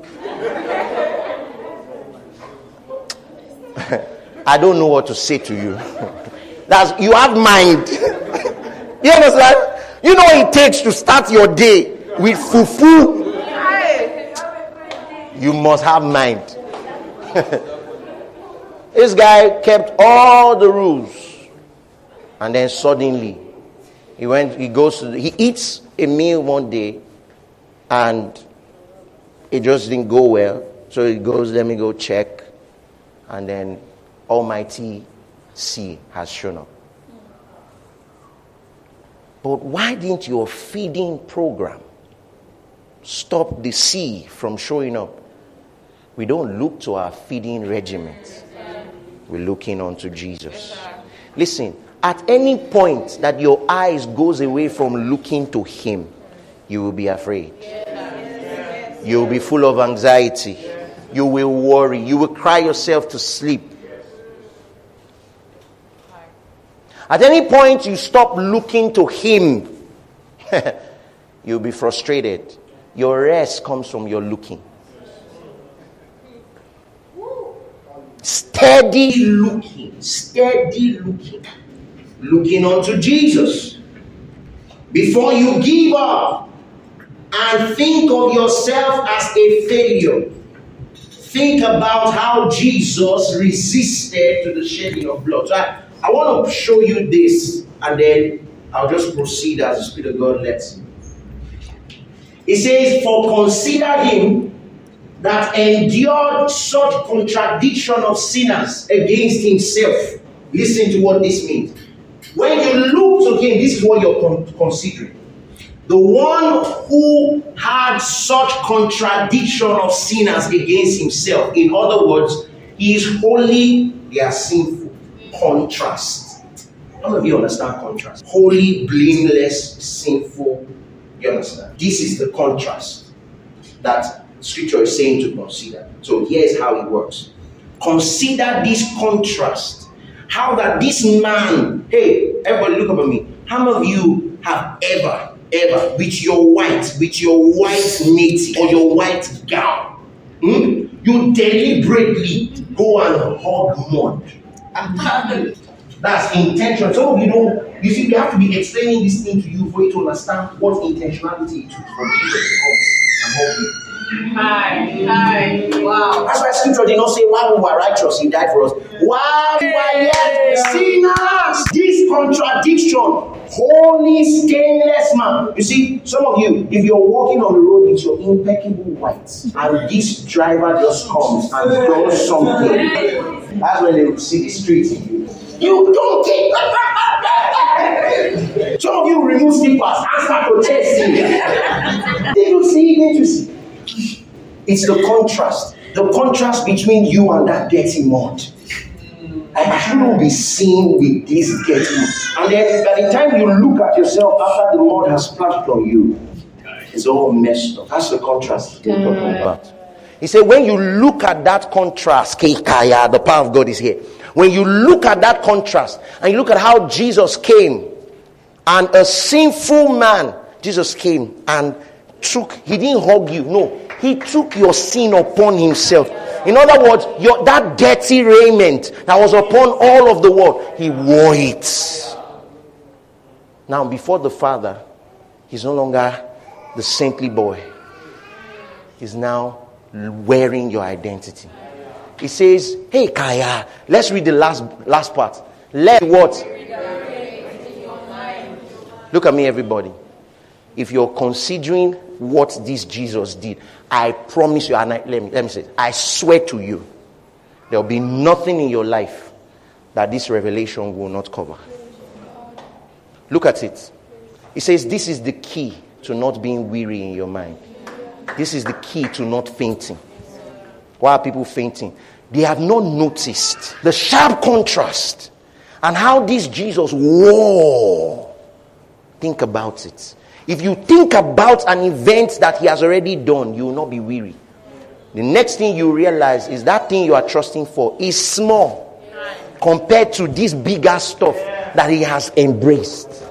<laughs> I don't know what to say to you. <laughs> That's you have mind. you understand? You know what it takes to start your day with fufu. You must have mind. <laughs> this guy kept all the rules. And then suddenly he went, he goes to, he eats a meal one day and it just didn't go well. So he goes, let me go check. And then Almighty C has shown up. But why didn't your feeding program stop the sea from showing up? We don't look to our feeding regiment. We're looking unto Jesus. Listen, at any point that your eyes goes away from looking to him, you will be afraid. You will be full of anxiety. You will worry. You will cry yourself to sleep. At any point you stop looking to him, <laughs> you'll be frustrated. Your rest comes from your looking. Steady looking, steady looking, looking unto Jesus. Before you give up and think of yourself as a failure, think about how Jesus resisted to the shedding of blood. So I, I want to show you this and then I'll just proceed as the Spirit of God lets me. It says, For consider him that endured such contradiction of sinners against himself. Listen to what this means. When you look to him, this is what you're con- considering. The one who had such contradiction of sinners against himself. In other words, he is holy, they are sinful. Contrast. Many of you understand contrast? Holy, blameless, sinful. You understand? This is the contrast that scripture is saying to consider. So here's how it works. Consider this contrast. How that this man, hey, everybody look up at me. How many of you have ever, ever, with your white, with your white native or your white gown, hmm, you deliberately go and hug mud? That's intentional. Some of you know, you see, we have to be explaining this thing to you for you to understand what intentionality it took for Jesus to come and help you. Hi, hi, wow. That's why scripture did not say while we were righteous, he died for us. While we were yet sinners, this contradiction, holy, stainless man. You see, some of you, if you're walking on the road with your impeccable whites, and this driver just comes and does something, that's when they will see the street in you. You don't get. <laughs> Some of you remove slippers and start protesting. Did you see? Did you see? It's the contrast. The contrast between you and that dirty mud. I shouldn't be seen with this dirty mud. And then by the time you look at yourself after the mud has splashed on you, it's all messed up. That's the contrast we're talking about. He said, when you look at that contrast, Kaya, the power of God is here. When you look at that contrast and you look at how Jesus came and a sinful man, Jesus came and took, he didn't hug you. No, he took your sin upon himself. In other words, your, that dirty raiment that was upon all of the world, he wore it. Now, before the Father, he's no longer the saintly boy. He's now wearing your identity. He says, Hey, Kaya, let's read the last, last part. Let what? Look at me, everybody. If you're considering what this Jesus did, I promise you, and I, let, me, let me say, I swear to you, there will be nothing in your life that this revelation will not cover. Look at it. He says, This is the key to not being weary in your mind. This is the key to not fainting. Why are people fainting? They have not noticed the sharp contrast and how this Jesus wore. Think about it. If you think about an event that he has already done, you will not be weary. The next thing you realize is that thing you are trusting for is small compared to this bigger stuff that he has embraced.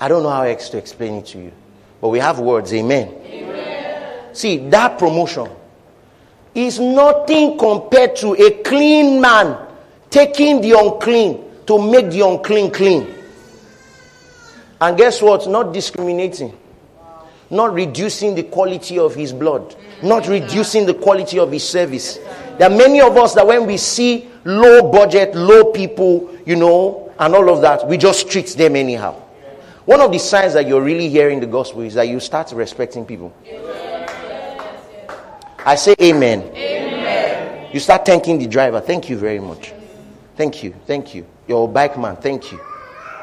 I don't know how else to explain it to you, but we have words. Amen. Amen. See, that promotion is nothing compared to a clean man taking the unclean to make the unclean clean. And guess what? Not discriminating. Not reducing the quality of his blood. Not reducing the quality of his service. There are many of us that when we see low budget, low people, you know, and all of that, we just treat them anyhow. One of the signs that you're really hearing the gospel is that you start respecting people. I say amen. amen. You start thanking the driver. Thank you very much. Thank you. Thank you. Your bike man, thank you.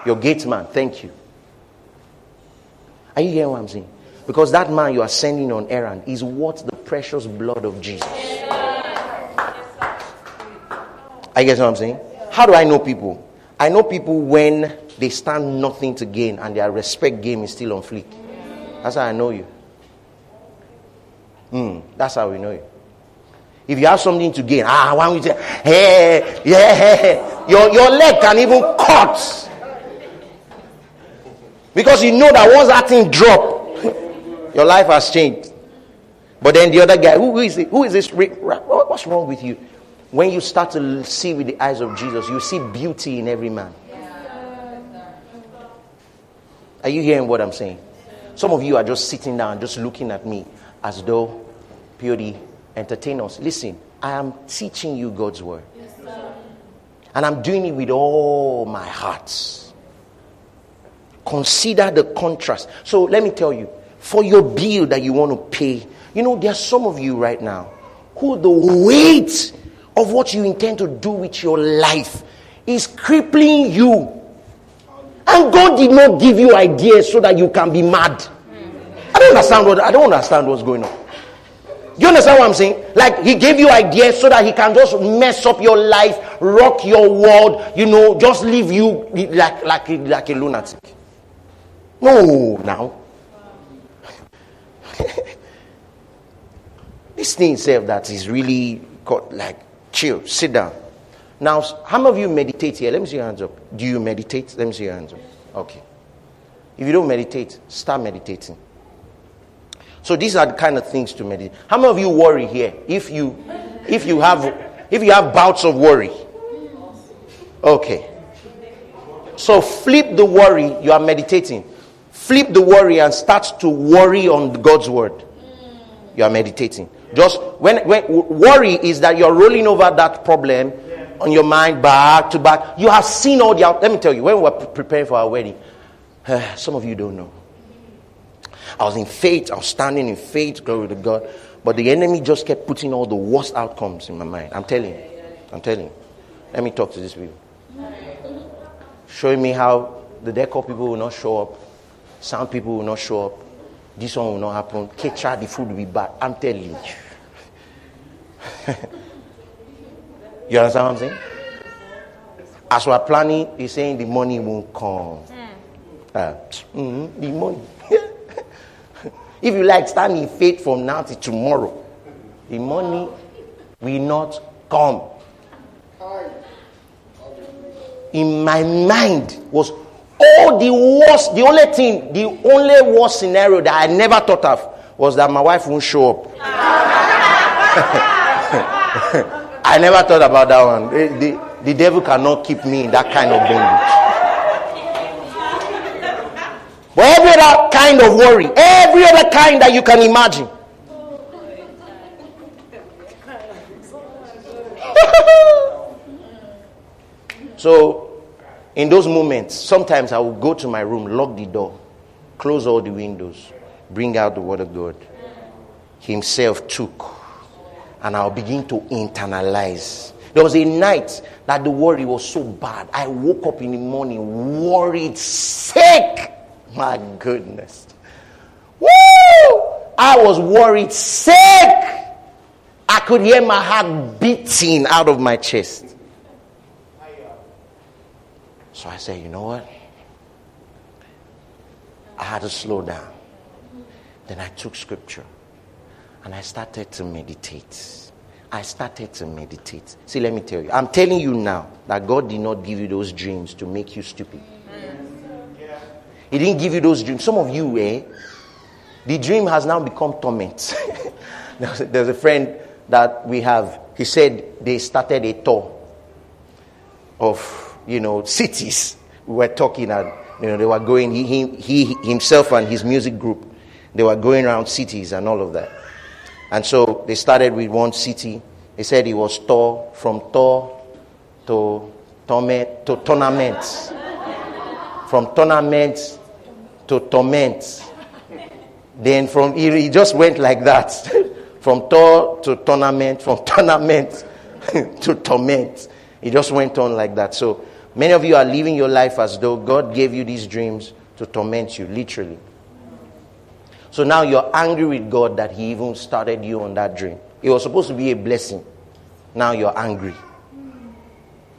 Your gate man, thank you. Are you hearing what I'm saying? Because that man you are sending on errand is what the precious blood of Jesus. I guess what I'm saying? How do I know people? I know people when they stand nothing to gain and their respect game is still on fleek. That's how I know you. Mm, that's how we know you. If you have something to gain, ah, why don't you say, hey, yeah, your, your leg can even cut. Because you know that once that thing drop, <laughs> your life has changed. But then the other guy, who, who is it? Who is this? What's wrong with you? When you start to see with the eyes of Jesus, you see beauty in every man. Are you hearing what I'm saying? Some of you are just sitting down, just looking at me as though, purely entertain us. Listen, I am teaching you God's word. and I'm doing it with all my heart. Consider the contrast. So let me tell you, for your bill that you want to pay, you know, there are some of you right now who the weight of what you intend to do with your life is crippling you. And God did not give you ideas so that you can be mad. I don't understand what I don't understand what's going on. You understand what I'm saying? Like he gave you ideas so that he can just mess up your life, rock your world, you know, just leave you like like like a lunatic. No, now. <laughs> this thing itself that is really got like chill, sit down. Now, how many of you meditate here? Let me see your hands up. Do you meditate? Let me see your hands up. Okay. If you don't meditate, start meditating. So these are the kind of things to meditate. How many of you worry here? If you if you have if you have bouts of worry. Okay. So flip the worry, you are meditating flip the worry and start to worry on God's word. You are meditating. Just when, when worry is that you're rolling over that problem on your mind back to back. You have seen all the. Let me tell you, when we were preparing for our wedding, uh, <sighs> some of you don't know. I was in faith. I was standing in faith. Glory to God. But the enemy just kept putting all the worst outcomes in my mind. I'm telling you. I'm telling you. Let me talk to these people. Showing me how the decor people will not show up some people will not show up. This one will not happen. Ketra, the food will be bad. I'm telling you. <laughs> you understand what I'm saying? As we're planning, he's saying the money won't come. Mm. Uh, mm, the money. If you like, stand in faith from now to tomorrow. the money will not come. In my mind was all the worst, the only thing, the only worst scenario that I never thought of was that my wife won't show up. <laughs> I never thought about that one. The, the, the devil cannot keep me in that kind of bondage. But every other kind of worry, every other kind that you can imagine. <laughs> so, in those moments, sometimes I will go to my room, lock the door, close all the windows, bring out the word of God. Himself took, and I'll begin to internalize. There was a night that the worry was so bad. I woke up in the morning worried, sick. My goodness. Woo! I was worried, sick. I could hear my heart beating out of my chest. So I said, you know what? I had to slow down. Then I took scripture and I started to meditate. I started to meditate. See, let me tell you. I'm telling you now that God did not give you those dreams to make you stupid. He didn't give you those dreams. Some of you, eh? The dream has now become torment. <laughs> there's a friend that we have. He said they started a tour of you know, cities. We were talking and, you know, they were going, he, he, he himself and his music group, they were going around cities and all of that. And so they started with one city. They said it was tour, from tour to, torment, to tournaments. From tournaments to torment. Then from, he just went like that. <laughs> from Tor to tournament, from <laughs> tournament <laughs> to torment. He just went on like that. So Many of you are living your life as though God gave you these dreams to torment you, literally. So now you're angry with God that He even started you on that dream. It was supposed to be a blessing. Now you're angry.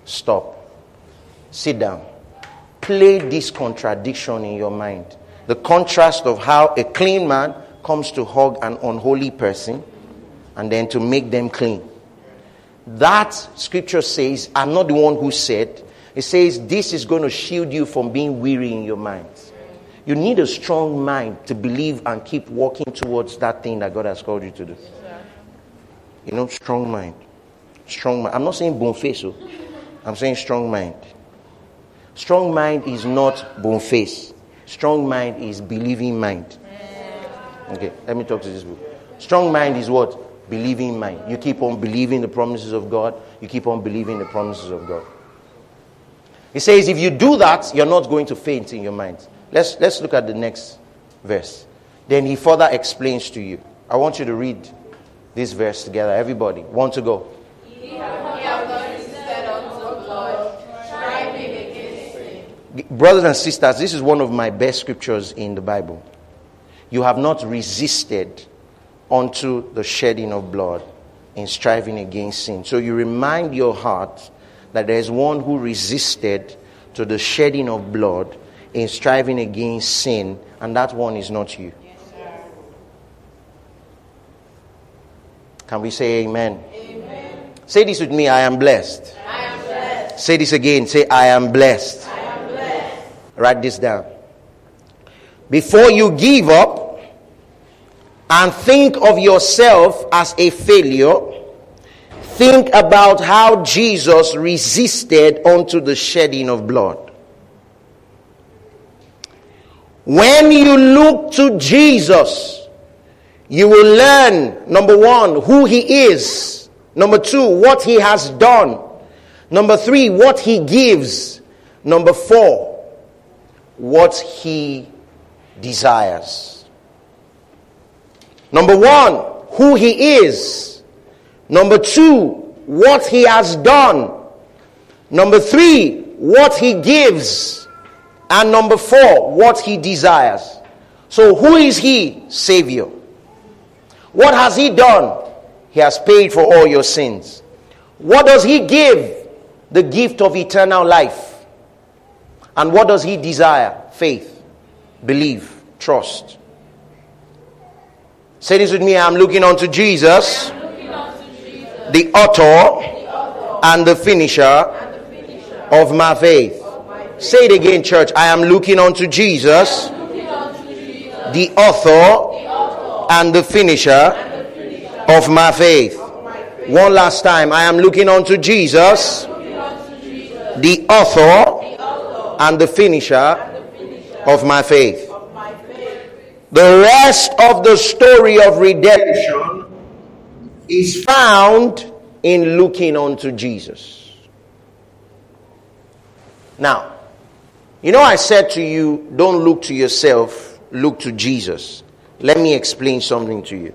Stop. Sit down. Play this contradiction in your mind. The contrast of how a clean man comes to hug an unholy person and then to make them clean. That scripture says, I'm not the one who said, it says this is going to shield you from being weary in your mind. You need a strong mind to believe and keep walking towards that thing that God has called you to do. You know, strong mind. Strong mind. I'm not saying bone face, oh. I'm saying strong mind. Strong mind is not bone face. Strong mind is believing mind. Okay, let me talk to this book. Strong mind is what? Believing mind. You keep on believing the promises of God. You keep on believing the promises of God. He says, if you do that, you're not going to faint in your mind. Let's, let's look at the next verse. Then he further explains to you. I want you to read this verse together. Everybody, want to go? Brothers and sisters, this is one of my best scriptures in the Bible. You have not resisted unto the shedding of blood in striving against sin. So you remind your heart that there is one who resisted to the shedding of blood in striving against sin, and that one is not you. Can we say amen? amen? Say this with me I am blessed. I am blessed. Say this again. Say, I am blessed. I am blessed. Write this down. Before you give up and think of yourself as a failure, think about how Jesus resisted unto the shedding of blood. When you look to Jesus, you will learn, number one, who he is. Number two, what he has done. Number three, what he gives. Number four, what he desires. Number one, who he is. Number two, what he has done. Number three, what he gives. And number four, what he desires. So who is he? Savior. What has he done? He has paid for all your sins. What does he give? The gift of eternal life. And what does he desire? Faith, believe, trust. Say this with me I'm looking unto Jesus the author and the finisher of my faith. Say it again, church. I am looking unto Jesus, the author and the finisher of my faith. One last time. I am looking unto Jesus, the author and the finisher of my faith. The rest of the story of redemption is found in looking unto Jesus. Now, you know, I said to you, don't look to yourself, look to Jesus. Let me explain something to you.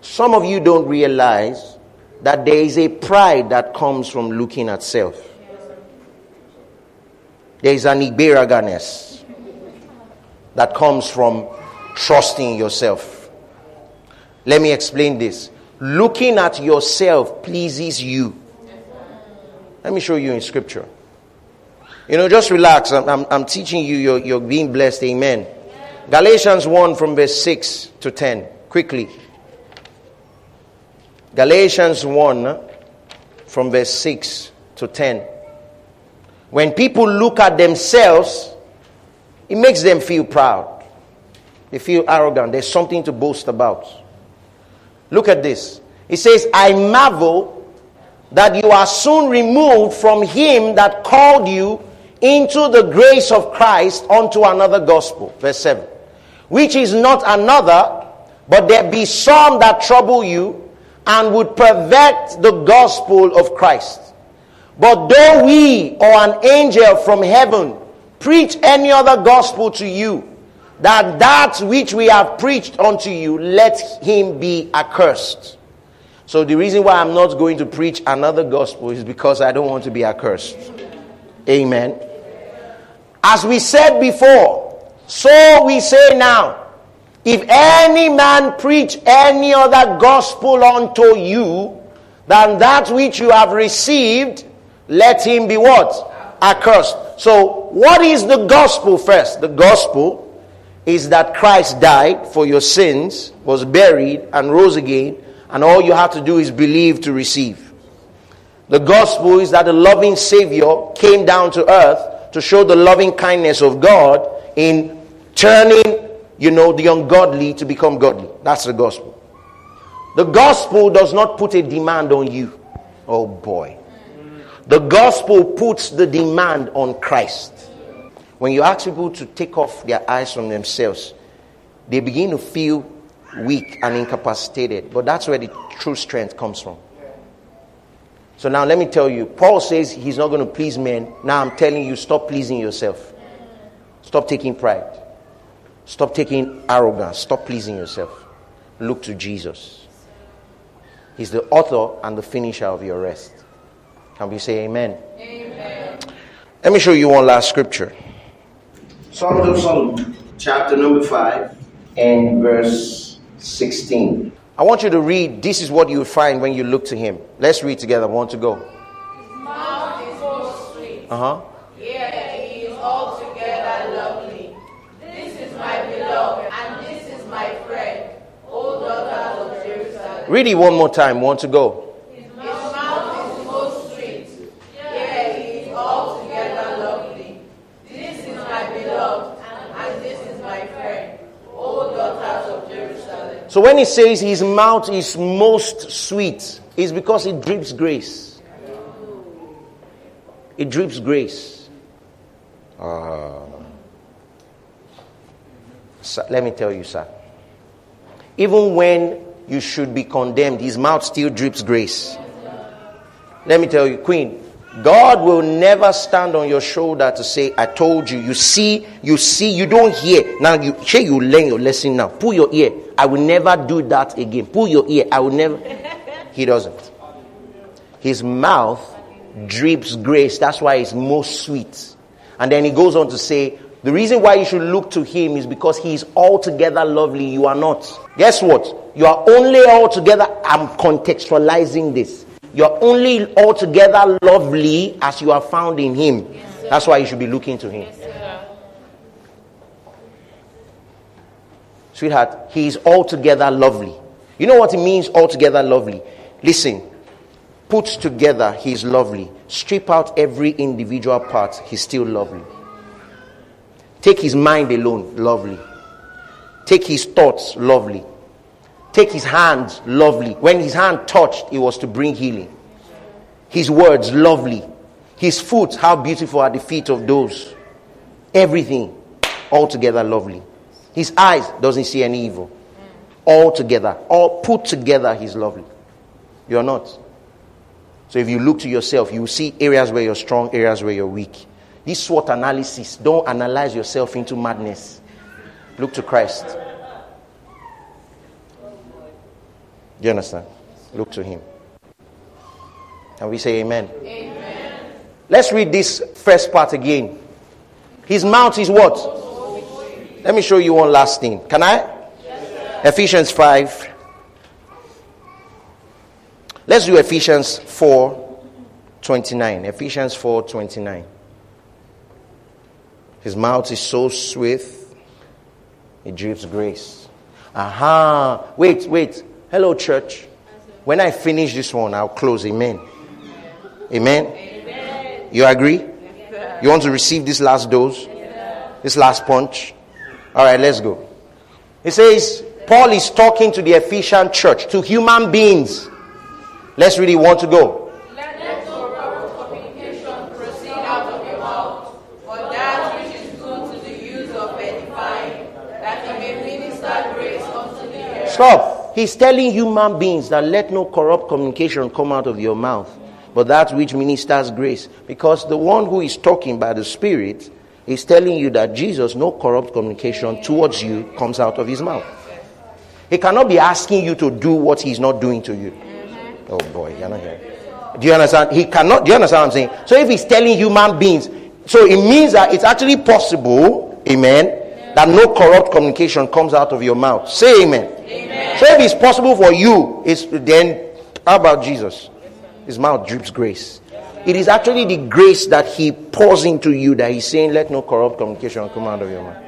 Some of you don't realize that there is a pride that comes from looking at self. There is an igberaganess that comes from trusting yourself. Let me explain this. Looking at yourself pleases you. Let me show you in scripture. You know, just relax. I'm, I'm, I'm teaching you, you're, you're being blessed. Amen. Galatians 1 from verse 6 to 10. Quickly. Galatians 1 from verse 6 to 10. When people look at themselves, it makes them feel proud. They feel arrogant. There's something to boast about. Look at this. It says, I marvel that you are soon removed from him that called you into the grace of Christ unto another gospel. Verse 7. Which is not another, but there be some that trouble you and would pervert the gospel of Christ. But though we or an angel from heaven preach any other gospel to you, that that which we have preached unto you, let him be accursed. So the reason why I'm not going to preach another gospel is because I don't want to be accursed. Amen. As we said before, so we say now, if any man preach any other gospel unto you than that which you have received, let him be what? Accursed. So, what is the gospel first? The gospel is that Christ died for your sins, was buried, and rose again, and all you have to do is believe to receive. The gospel is that the loving Savior came down to earth to show the loving kindness of God in turning, you know, the ungodly to become godly. That's the gospel. The gospel does not put a demand on you. Oh boy. The gospel puts the demand on Christ. When you ask people to take off their eyes from themselves, they begin to feel weak and incapacitated. But that's where the true strength comes from. So now let me tell you, Paul says he's not going to please men. Now I'm telling you, stop pleasing yourself. Stop taking pride. Stop taking arrogance. Stop pleasing yourself. Look to Jesus. He's the author and the finisher of your rest. Can we say amen? Amen. Let me show you one last scripture. Songs of Solomon, chapter number 5, and verse 16. I want you to read, this is what you find when you look to him. Let's read together. I want to go. Mouth is so sweet. Uh huh. Yeah, he is altogether lovely. This is my beloved, and this is my friend, O daughters of Jerusalem. Read it one more time. Want to go. His mouth is most sweet. Yeah, he is altogether lovely. This is my beloved, and this is my friend, O daughters of Jerusalem. So when he says his mouth is most sweet, it's because it drips grace. It drips grace. Ah. Sir, let me tell you, sir. Even when you should be condemned, his mouth still drips grace. Let me tell you, Queen, God will never stand on your shoulder to say, I told you. You see, you see, you don't hear. Now you say you learn your lesson now. Pull your ear. I will never do that again. Pull your ear. I will never. He doesn't. His mouth drips grace. That's why it's most sweet. And then he goes on to say, the reason why you should look to him is because he is altogether lovely. You are not. Guess what? You are only altogether. I'm contextualizing this. You're only altogether lovely as you are found in him. That's why you should be looking to him. Sweetheart, he is altogether lovely. You know what it means, altogether lovely? Listen, Put together, he's lovely. Strip out every individual part, he's still lovely. Take his mind alone, lovely. Take his thoughts, lovely. Take his hands, lovely. When his hand touched, it was to bring healing. His words, lovely. His foot, how beautiful are the feet of those. Everything, altogether lovely. His eyes doesn't see any evil. All together, all put together, he's lovely. You're not. So if you look to yourself, you see areas where you're strong, areas where you're weak. This SWOT analysis, don't analyze yourself into madness. Look to Christ. Do you understand? Look to Him. And we say amen. amen. Let's read this first part again. His mouth is what? Let me show you one last thing. Can I? Yes, Ephesians 5. Let's do Ephesians 4 29. Ephesians 4 29. His mouth is so swift, it drips grace. Aha. Wait, wait. Hello, church. When I finish this one, I'll close. Amen. Amen. Amen. You agree? Yes, you want to receive this last dose? Yes, this last punch? All right, let's go. He says, Paul is talking to the Ephesian church, to human beings. Let's really want to go. Let no communication proceed out of your mouth, but that which is good to the use of edifying, that he may minister grace unto the hearer. Stop. He's telling human beings that let no corrupt communication come out of your mouth, but that which ministers grace. Because the one who is talking by the Spirit is telling you that Jesus, no corrupt communication towards you comes out of his mouth. He cannot be asking you to do what he's not doing to you. Mm-hmm. Oh boy, you're not here. Do you understand? He cannot. Do you understand what I'm saying? So if he's telling human beings, so it means that it's actually possible, amen, that no corrupt communication comes out of your mouth. Say amen. So if it's possible for you, it's then how about Jesus? His mouth drips grace. It is actually the grace that he pours into you that he's saying, let no corrupt communication come out of your mouth.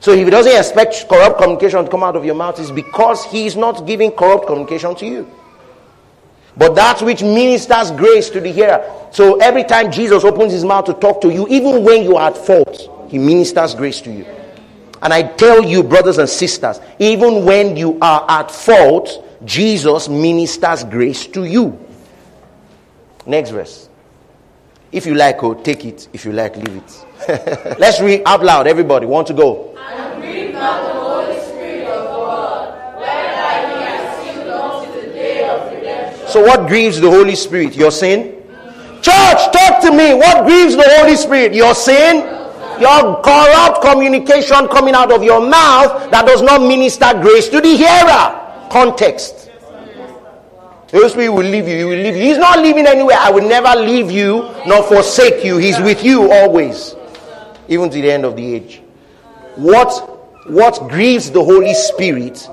So if he doesn't expect corrupt communication to come out of your mouth, it's because he is not giving corrupt communication to you. But that which ministers grace to the hearer. So every time Jesus opens his mouth to talk to you, even when you are at fault, he ministers grace to you. And I tell you, brothers and sisters, even when you are at fault, Jesus ministers grace to you. Next verse. If you like, oh, take it. If you like, leave it. <laughs> Let's read out loud, everybody. Want to go? So, what grieves the Holy Spirit? Your sin? Church, talk to me. What grieves the Holy Spirit? Your sin? Your corrupt communication coming out of your mouth that does not minister grace to the hearer. Context. Holy Spirit will leave you. He will leave you. He's not leaving anywhere. I will never leave you nor forsake you. He's with you always even to the end of the age. What, what grieves the Holy Spirit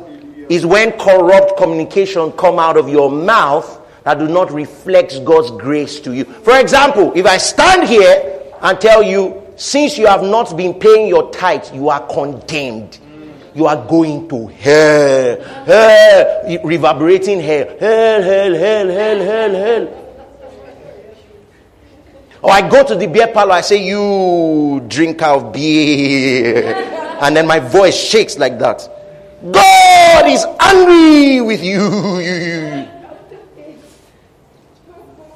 is when corrupt communication come out of your mouth that do not reflect God's grace to you. For example, if I stand here and tell you, since you have not been paying your tithe, you are condemned. You are going to hell, hell, reverberating hell, hell, hell, hell, hell, hell, hell. Or I go to the beer parlor, I say, You drinker of beer. and then my voice shakes like that. God is angry with you.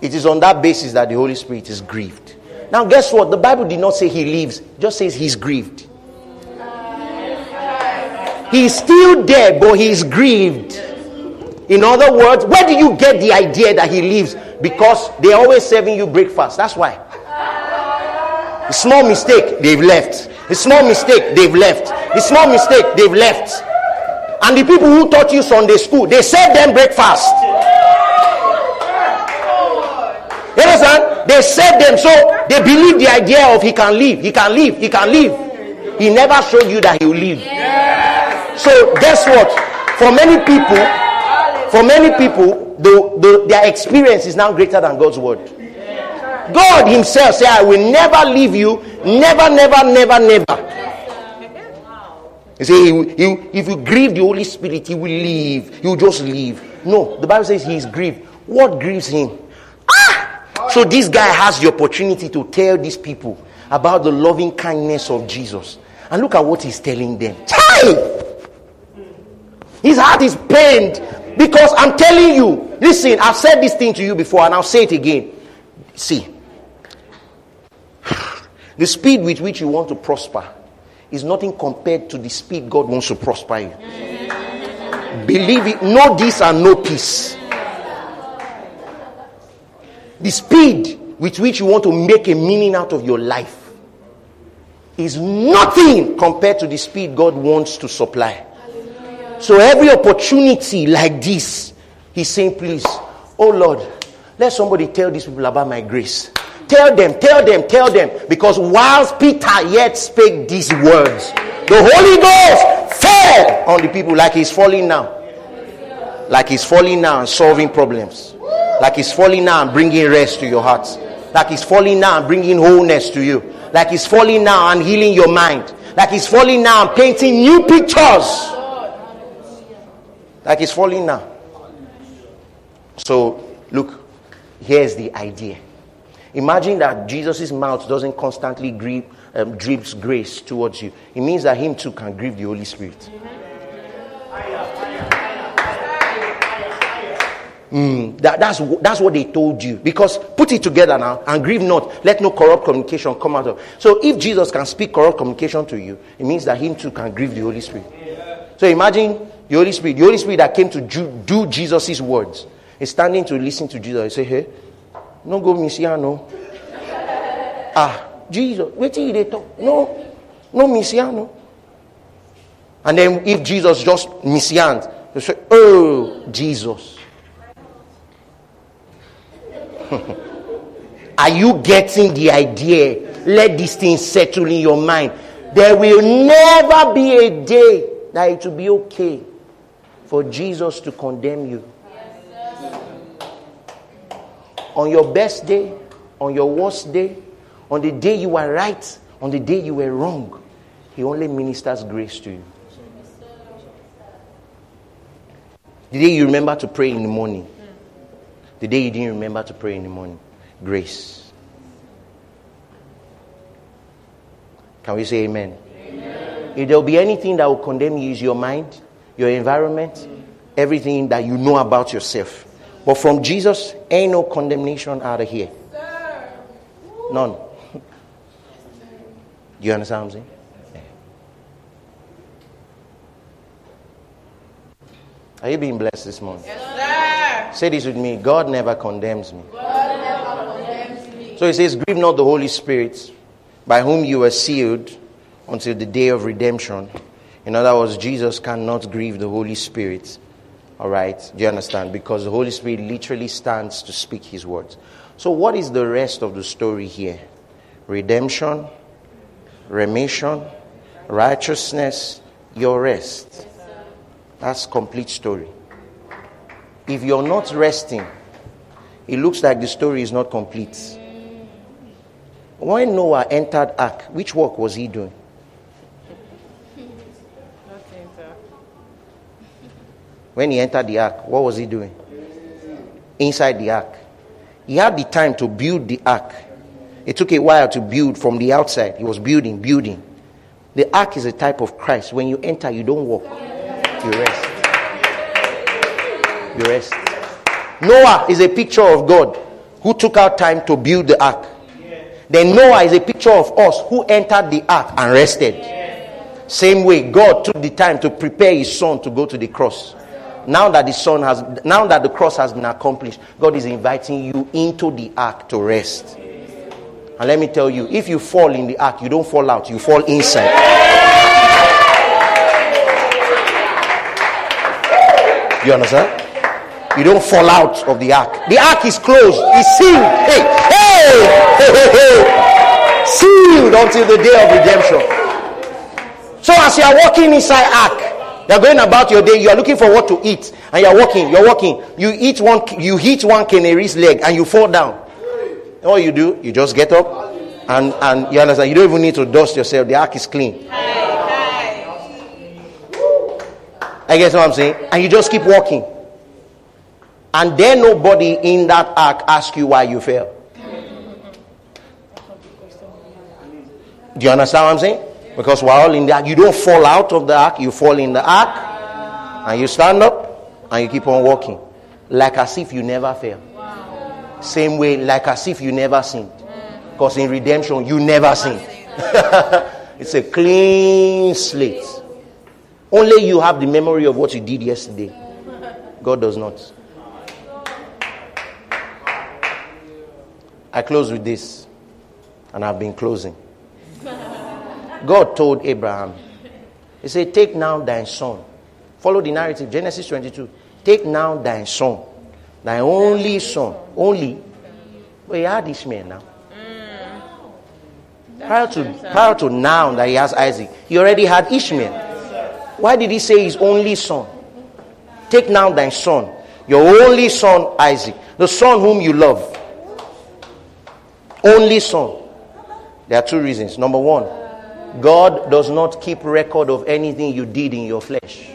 It is on that basis that the Holy Spirit is grieved. Now, guess what? The Bible did not say he leaves, just says he's grieved. He's still there, but he's grieved. In other words, where do you get the idea that he leaves? Because they're always serving you breakfast. That's why. A small mistake, they've left. A small mistake, they've left. A small mistake, they've left. And the people who taught you Sunday school, they serve them breakfast. You understand? They serve them, so they believe the idea of he can leave, he can leave, he can leave. He never showed you that he will leave. So guess what? For many people, for many people, the, the, their experience is now greater than God's word. God Himself said, I will never leave you, never, never, never, never. He said, he, he, if you grieve the Holy Spirit, He will leave. He will just leave. No, the Bible says he is grieved. What grieves him? Ah! So this guy has the opportunity to tell these people about the loving kindness of Jesus. And look at what he's telling them. His heart is pained because I'm telling you, listen, I've said this thing to you before and I'll say it again. See, <sighs> the speed with which you want to prosper is nothing compared to the speed God wants to prosper you. Believe it, know this and know peace. The speed with which you want to make a meaning out of your life is nothing compared to the speed God wants to supply. So every opportunity like this, he's saying, please, oh Lord, let somebody tell these people about my grace. Tell them, tell them, tell them. Because whilst Peter yet spake these words, the Holy Ghost fell on the people like he's falling now. Like he's falling now and solving problems. Like he's falling now and bringing rest to your hearts. Like he's falling now and bringing wholeness to you. Like he's falling now and healing your mind. Like he's falling now and painting new pictures. Like he's falling now. So, look, here's the idea. Imagine that Jesus' mouth doesn't constantly grieve, um, drips grace towards you. It means that him too can grieve the Holy Spirit. Mm, that, that's, that's what they told you. Because put it together now and grieve not. Let no corrupt communication come out of. So if Jesus can speak corrupt communication to you, it means that him too can grieve the Holy Spirit. So imagine the Holy Spirit, the Holy Spirit that came to do, do Jesus' words, is standing to listen to Jesus. He say, hey, no go Messiano. <laughs> ah, Jesus, wait till they talk. No, no Messiano. And then if Jesus just Messians, they say, oh, Jesus. <laughs> Are you getting the idea? Let these things settle in your mind. There will never be a day that it will be okay for Jesus to condemn you. On your best day, on your worst day, on the day you were right, on the day you were wrong, He only ministers grace to you. The day you remember to pray in the morning, the day you didn't remember to pray in the morning, grace. Can we say amen? amen? If there will be anything that will condemn you, is your mind, your environment, everything that you know about yourself. But from Jesus, ain't no condemnation out of here. None. <laughs> Do you understand what I'm saying? Are you being blessed this morning? Yes, Say this with me God never condemns me. God never condemns me. So he says, Grieve not the Holy Spirit, by whom you were sealed until the day of redemption. In other words, Jesus cannot grieve the Holy Spirit. All right? Do you understand? Because the Holy Spirit literally stands to speak his words. So, what is the rest of the story here? Redemption, remission, righteousness, your rest. That's complete story. If you're not resting, it looks like the story is not complete. When Noah entered Ark, which work was he doing? When he entered the ark, what was he doing? Inside the ark. He had the time to build the ark. It took a while to build from the outside. He was building, building. The ark is a type of Christ. When you enter, you don't walk, you rest. You rest. Noah is a picture of God who took out time to build the ark. Then Noah is a picture of us who entered the ark and rested. Same way, God took the time to prepare his son to go to the cross. Now that the son has now that the cross has been accomplished, God is inviting you into the ark to rest. And let me tell you, if you fall in the ark, you don't fall out, you fall inside. You understand? You don't fall out of the ark. The ark is closed, it's sealed. Hey, hey, hey, hey, hey. Sealed until the day of redemption. So as you are walking inside ark, you are going about your day, you are looking for what to eat, and you are walking, you are walking. You eat one, you hit one canary's leg, and you fall down. All you do, you just get up, and and you understand. You don't even need to dust yourself. The ark is clean. I guess what I'm saying, and you just keep walking. and then nobody in that ark ask you why you fell. Do you understand what I'm saying? Because we're all in the ark. You don't fall out of the ark, you fall in the ark, and you stand up, and you keep on walking. Like as if you never fell. Same way, like as if you never sinned. Because in redemption, you never sin. <laughs> it's a clean slate. Only you have the memory of what you did yesterday. God does not. I close with this, and I've been closing. God told Abraham, He said, Take now thy son. Follow the narrative, Genesis 22. Take now thy son, thy only son, only. But he had Ishmael now. Mm. Prior to, prior to now that he has Isaac, he already had Ishmael. Why did he say his only son? Take now thy son, your only son Isaac, the son whom you love. Only son. There are two reasons. Number one, God does not keep record of anything you did in your flesh.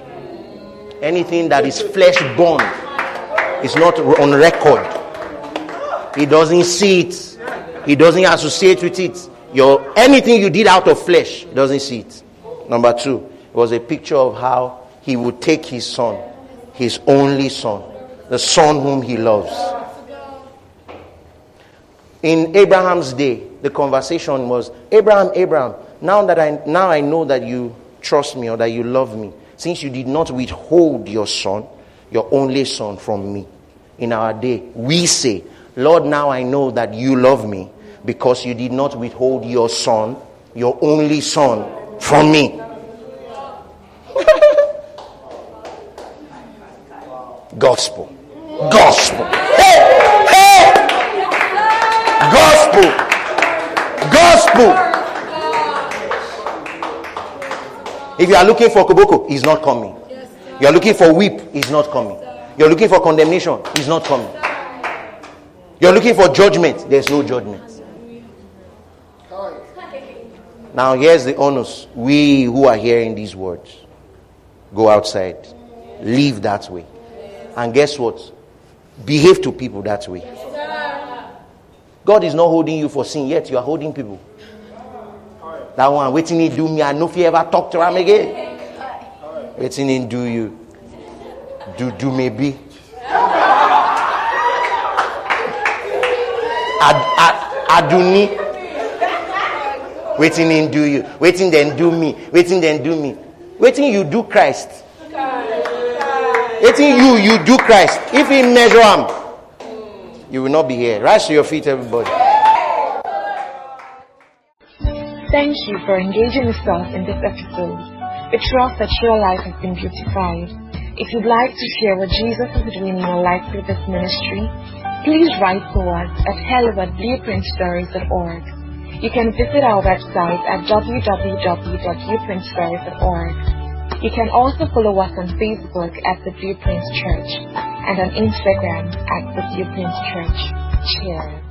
Anything that is flesh born is not on record. He doesn't see it. He doesn't associate with it. Your anything you did out of flesh, doesn't see it. Number two, was a picture of how he would take his son, his only son, the son whom he loves. In Abraham's day, the conversation was, Abraham, Abraham, now that I now I know that you trust me or that you love me, since you did not withhold your son, your only son from me. In our day, we say, Lord, now I know that you love me because you did not withhold your son, your only son, from me. Gospel. Gospel. Hey! Hey! Gospel. Gospel. If you are looking for Koboko, he's not coming. You are looking for whip, he's not coming. You're looking for condemnation, he's not coming. You're looking for judgment, there's no judgment. Now, here's the onus. We who are hearing these words go outside, live that way. And guess what? Behave to people that way. God is not holding you for sin, yet you are holding people. That one, waiting he do me, I know if you ever talk to him again. Waiting he do you. Do do maybe. Ad, ad, aduni. Waiting in do you. Waiting then do me. Waiting then do me. Waiting you do Christ. Waiting you, you do Christ. If he measure him, you will not be here. Rise to your feet, everybody. Thank you for engaging with us in this episode. We trust that your life has been beautified. If you'd like to share what Jesus is doing in your life through this ministry, please write to us at hello at blueprintstories.org. You can visit our website at www.blueprintstories.org. You can also follow us on Facebook at The Blueprint Church and on Instagram at The Blueprint Church. Cheers.